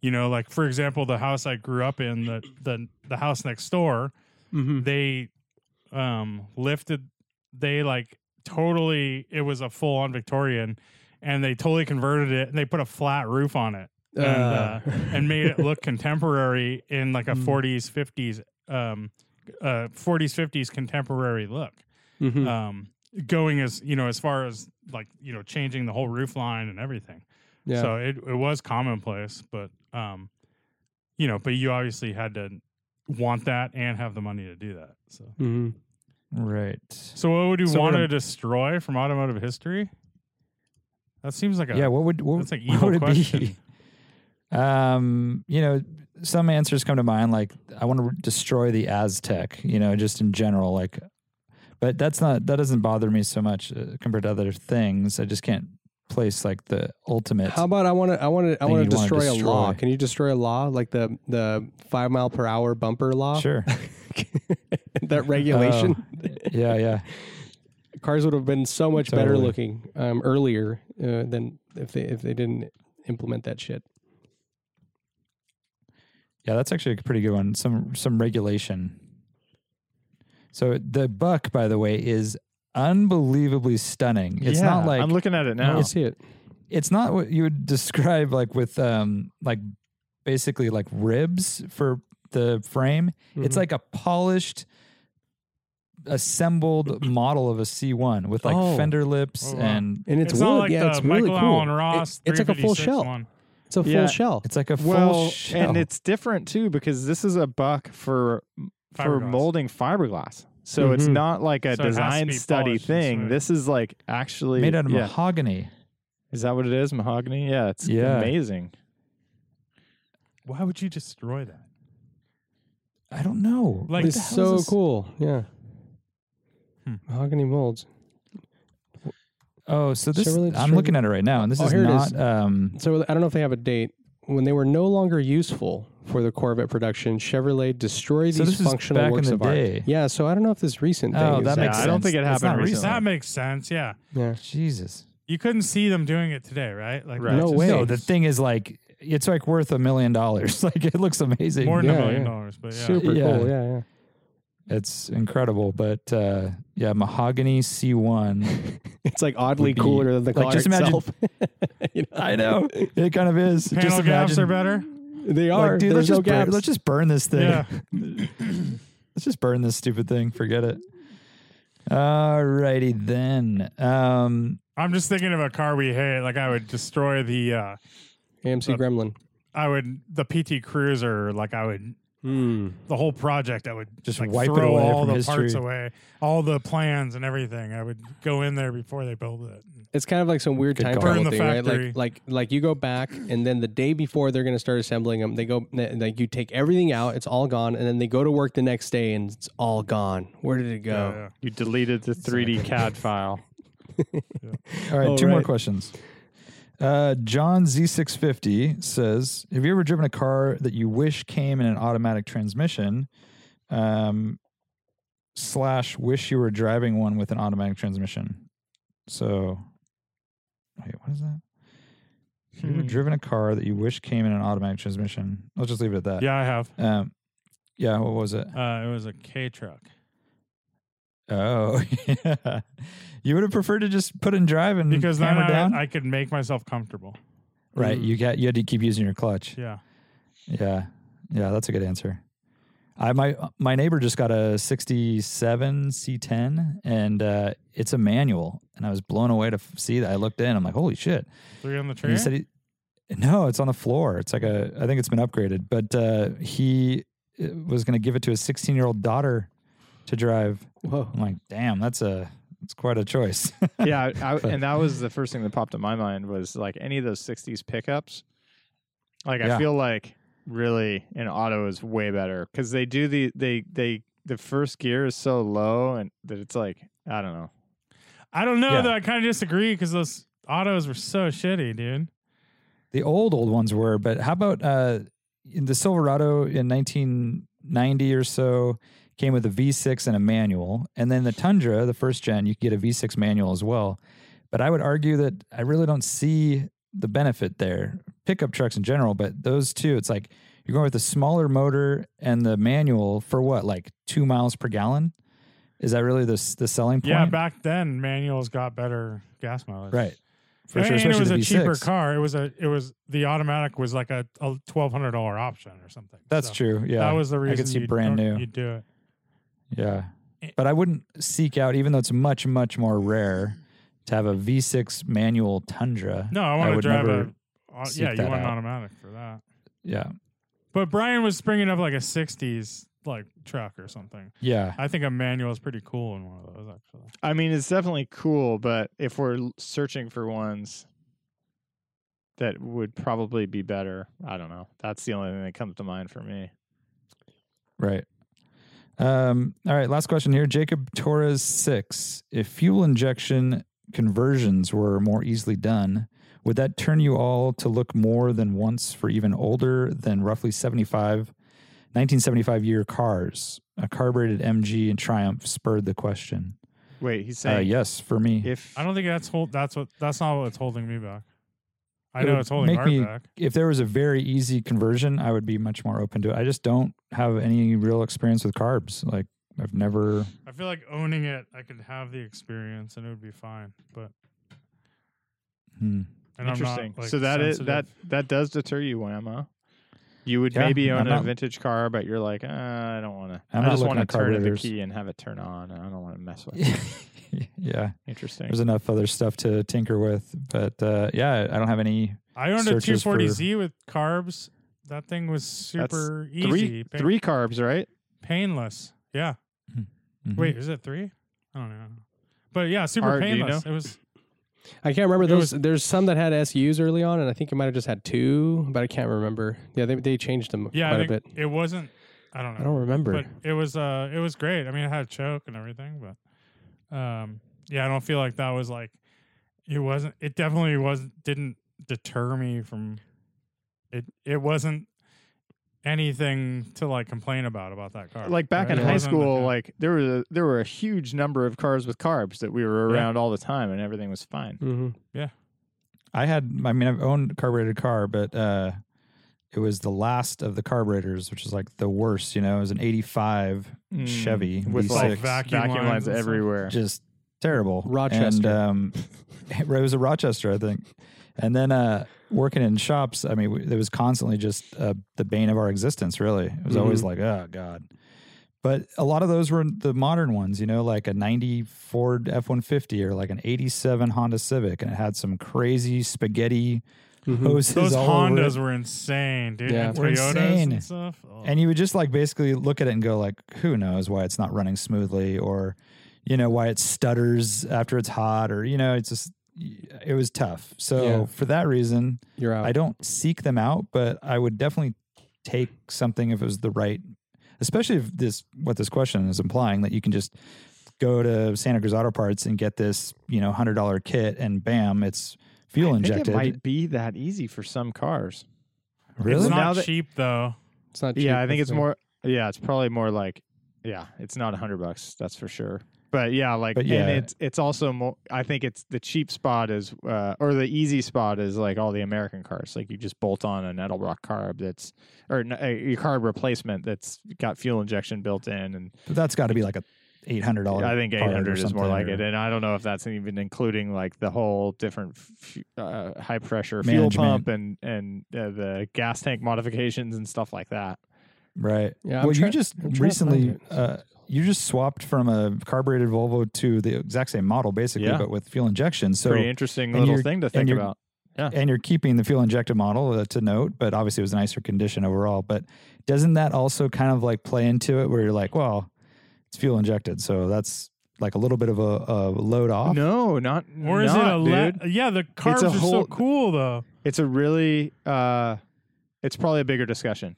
you know, like for example, the house I grew up in, the the the house next door, Mm-hmm. they um lifted they like totally it was a full on Victorian and they totally converted it and they put a flat roof on it and uh, Uh. and made it look contemporary in like a 40s 50s um uh 40s 50s contemporary look Mhm. um going as you know as far as like you know changing the whole roof line and everything yeah. so it, it was commonplace but um you know but you obviously had to want that and have the money to do that so hmm Right. so what would you So want to destroy from automotive history that seems like a Yeah. What would what, that's an what evil would it question. be? Um, you know, some answers come to mind like I want to destroy the Aztec. You know, just in general, like. But that's not that doesn't bother me so much uh, compared to other things. I just can't place like the ultimate. How about I want to I want to I want to destroy, a law. Can you destroy a law like the the five mile per hour bumper law? sure. that regulation. yeah. Yeah. Cars would have been so much better looking um, earlier uh, than if they if they didn't implement that shit. Yeah, that's actually a pretty good one. Some some regulation. So the buck, by the way, is unbelievably stunning. It's Yeah, not like I'm looking at it now. I see it. it's not what you would describe like with um like basically like ribs for the frame. It's Mhm. like a polished assembled model of a C1 with like Oh. fender lips Oh, wow. and and it's, it's, wood. like yeah, the it's really Michael cool. Allen Ross. It- it's like a full shell. One. It's a full Yeah. shell. it's like a full well, shell. and it's different too because this is a buck for for Fiberglass. molding fiberglass. So it's Mhm. not like a So it has to design be study polished and thing. smooth. This is like actually made out of yeah. mahogany. Is that what it is? Mahogany? Yeah, it's Yeah. amazing. Why would you destroy that? I don't know. Like What it's the hell so is this? cool. Yeah. Hmm. Mahogany molds. Oh, so this Chevrolet I'm looking at it right now, and this Oh, is here it not. is. Um, So I don't know if they have a date. When they were no longer useful for the Corvette production, Chevrolet destroyed So these this is functional back in works the of day. art. Yeah, so I don't know if this recent oh, thing oh, is that Yeah, makes I sense. don't think it It's happened not recently. recent. That makes sense. Yeah, yeah. Jesus. you couldn't see them doing it today, right? Like Right. No just- way. No, the thing is like it's like worth a million dollars. Like it looks amazing. more than Yeah, a million yeah. dollars. But yeah, Super Yeah. cool. Yeah, yeah. It's incredible, but uh, yeah, mahogany C1. It's like oddly be- cooler than the like, car just imagine- itself. You know? I know it kind of is. panel just gaps imagine, are better. They are. Like, dude, let's no just burn, let's just burn this thing. Yeah. let's just burn this stupid thing. Forget it. Alrighty then. Um, I'm just thinking of a car we hate. Like I would destroy the, uh, AMC Uh, Gremlin. I would the PT Cruiser. Like I would Hmm. the whole project. I would Just like, wipe it throw away all from the history. parts away, all the plans and everything. I would go in there before they build it. It's kind of like some weird Good time travel Burn the thing, right? Like, like, like you go back, and then the day before they're going to start assembling them, they go like you take everything out, it's all gone, and then they go to work the next day, and it's all gone. Where did it go? Yeah, yeah. You deleted the 3D CAD file. all right, Oh, two more questions. Uh, John Z650 says, "Have you ever driven a car that you wish came in an automatic transmission, um, slash wish you were driving one with an automatic transmission?" So, wait, what is that? Have you ever Hmm. driven a car that you wish came in an automatic transmission? Let's just leave it at that. Yeah, I have. Um, yeah. What was it? Uh, it was a K truck. Oh, yeah. You would have preferred to just put in drive and Because then hammer down, I, I could make myself comfortable. right? Mm. You got you had to keep using your clutch. Yeah. Yeah, yeah, that's a good answer. I my my neighbor just got a '67 C10, and uh, it's a manual, and I was blown away to f- see that. I looked in, I'm like, holy shit! Three on the And tree. he said, he, "No, it's on the floor. It's like a, I think it's been upgraded." But uh, he uh, was going to give it to his 16 year old daughter to drive. Whoa. I'm like, damn, that's a, it's quite a choice. yeah, I, and that was the first thing that popped in my mind was like any of those '60s pickups. Like Yeah. I feel like really an auto is way better because they do the they they the first gear is so low and that it's like I don't know. I don't know Yeah. though. I kind of disagree because those autos were so shitty, dude. The old old ones were, but how about uh in the Silverado in 1990 or so came with a V6 and a manual, and then the Tundra, the first gen, you could get a V6 manual as well. But I would argue that I really don't see the benefit there. Pickup trucks in general, but those two, it's like you're going with a smaller motor and the manual for what, like two miles per gallon? Is that really the the selling point? Yeah, back then manuals got better gas mileage. right. For and, sure, and it was a cheaper car. It was a it was the automatic was like a, a twelve hundred dollar option or something. That's So true. Yeah, That was the reason I could see brand new. You'd do it. Yeah. Eh. But I wouldn't seek out, even though it's much, much more rare to have a V6 manual Tundra. No, I want to would drive never a. Uh, yeah, you that want an automatic for that. Yeah. But Brian was bringing up like a '60s like truck or something. Yeah. I think a manual is pretty cool in one of those actually. I mean, it's definitely cool, but if we're searching for ones that would probably be better, I don't know. That's the only thing that comes to mind for me. Right. Um, all right. Last question here. Jacob Torres six. If fuel injection conversions were more easily done, would that turn you all to look more than once for even older than roughly 75, 1975 year cars? A carbureted MG and Triumph spurred the question. Wait, he's Uh, yes, for me. if I don't think that's hold. That's what. That's not what's holding me back. I know would it's holding make me- back. if there was a very easy conversion, I would be much more open to it. I just don't have any real experience with carbs. Like I've never. I feel like owning it, I could have the experience and it would be fine. But Hmm. and interesting. I'm not, like, so that is that sensitive. that does deter you, Whammo. You would Yeah, maybe I'm own a not- vintage car, but you're like, uh, I don't want to. I'm I not just want to turn in the key and have it turn on. I don't want to mess with it. yeah, Interesting. there's enough other stuff to tinker with, but uh, yeah, I don't have any. I owned a searches for- 240Z with carbs. That thing was super easy, Three pa- three carbs, right? painless. Yeah. Mhm. Wait, is it three? I don't know. But yeah, super Art, do you painless. know? It was. I can't remember It those. There's some that had SUs early on, and I think it might have just had two, but I can't remember. Yeah, they they changed them Yeah, quite a bit. it wasn't. I don't know. I don't remember. but it was uh it was great. I mean, it had a choke and everything, but um yeah, I don't feel like that was like it wasn't. It definitely wasn't. didn't deter me from it. It wasn't anything to like complain about about that car. Like back in It high wasn't, school, like there was a, there were a huge number of cars with carbs that we were Yeah. around all the time, and everything was fine. hmm I had. I mean, I've owned a carbureted car, but uh, it was the last of the carburetors, which is like the worst. You know, it was an '85 Mm, Chevy with V6, like vacuum vacuum, lines lines everywhere. just terrible. Rochester. And, um, it was a Rochester, I think. And then uh, working in shops, I mean, it was constantly just uh, the bane of our existence. Really, it was always like, oh god. But a lot of those were the modern ones, you know, like a '90 Ford F-150 or like an '87 Honda Civic, and it had some crazy spaghetti hoses. Those all over it. Hondas were insane, dude. Yeah. and Were Toyotas insane. and stuff. Oh. and you would just like basically look at it and go like who knows why it's not running smoothly or you know why it stutters after it's hot or you know it's just it was tough so Yeah. for that reason You're out. i don't seek them out but i would definitely take something if it was the right especially if this what this question is implying that you can just go to santa cruz auto parts and get this you know $100 kit and bam it's fuel I think injected it might be that easy for some cars. really It's not that- cheap though. it's not. Cheap, yeah, I think it's more. Yeah, it's probably more like. Yeah, it's not a hundred bucks. That's for sure. But yeah, like, But and it's it's also more. I think it's the cheap spot is, uh, or the easy spot is like all the American cars. Like you just bolt on an Edelbrock carb that's, or a carb replacement that's got fuel injection built in, and but that's got to be like a $800 I think 800 is more something, like or- it, and I don't know if that's even including like the whole different f- uh, high pressure fuel Management. pump and and uh, the gas tank modifications and stuff like that. Right. Yeah, I'm well, try- you just I'm trying to recently uh, you just swapped from a carbureted Volvo to the exact same model, basically, Yeah. but with fuel injection. So Pretty interesting little thing to think you're- about. and you're keeping the fuel injected model uh, to note, but obviously it was a nicer condition overall. But doesn't that also kind of like play into it, where you're like, well, it's fuel injected, so that's like a little bit of a, a load off. No, not Or is not, it a le- Yeah, the carbs a are so cool though. It's a really uh, it's probably a bigger discussion,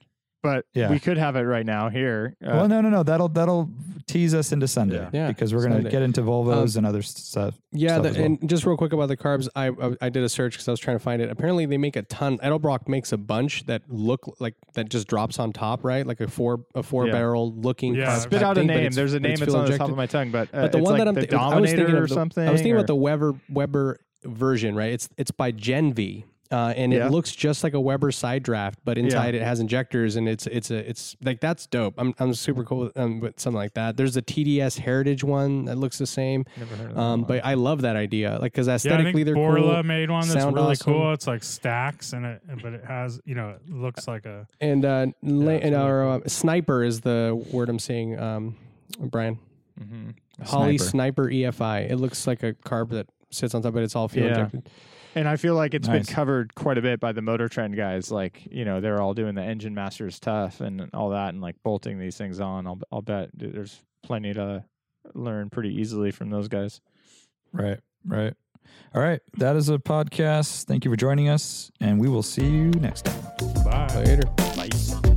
but Yeah. we could have it right now here. Uh, well, no, no, no. That'll that'll tease us into Sunday, Yeah. Yeah, because we're gonna Sunday. get into Volvos and other stuff. Yeah, stuff the, as well. and just real quick about the carbs, I I, I did a search because I was trying to find it. Apparently, they make a ton. Edelbrock makes a bunch that look like that just drops on top, right? Like a four a four Yeah. barrel looking. Yeah. carb spit out a thing, but name. There's a name. it's It's fuel on the top of my tongue, but uh, But the it's one like that I'm the thi- I was thinking Dominator of the, something. I was thinking or- about the Weber Weber version, right? It's it's by Jenvey. Uh, and Yeah. it looks just like a Weber side draft, but inside it has injectors, and it's it's a it's like that's dope. I'm I'm super cool with, um, with something like that. There's a TDS Heritage one that looks the same, Never heard of that um, but I love that idea, like because Yeah, I aesthetically think they're Borla cool. made one that's really awesome. cool. It's like stacks and it, but it has you know it looks like a And uh, la- and really our uh, sniper is the word I'm seeing, um, Brian. Mhm. Holley Sniper. Sniper EFI. It looks like a carb that sits on top, but it's all fuel Yeah. injected. And I feel like it's Nice. been covered quite a bit by the Motor Trend guys. Like, you know, they're all doing the Engine Masters tough and all that, and like bolting these things on. I'll I'll bet there's plenty to learn pretty easily from those guys. Right, right. All right. That is a podcast. Thank you for joining us, and we will see you next time. bye. Later.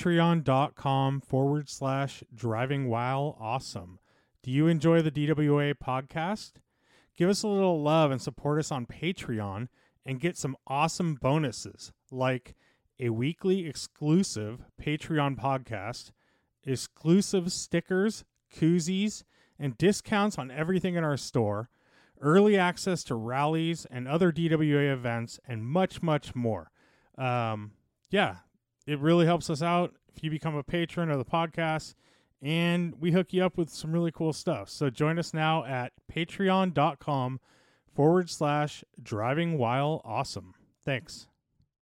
patreon.com forward slash driving while awesome. Do you enjoy the DWA podcast? Give us a little love and support us on Patreon and get some awesome bonuses like a weekly exclusive Patreon podcast, exclusive stickers, koozies, and discounts on everything in our store, early access to rallies and other DWA events, and much, much more. Um, yeah, it really helps us out if you become a patron of the podcast and we hook you up with some really cool stuff. So join us now at patreon.com forward slash driving while awesome. Thanks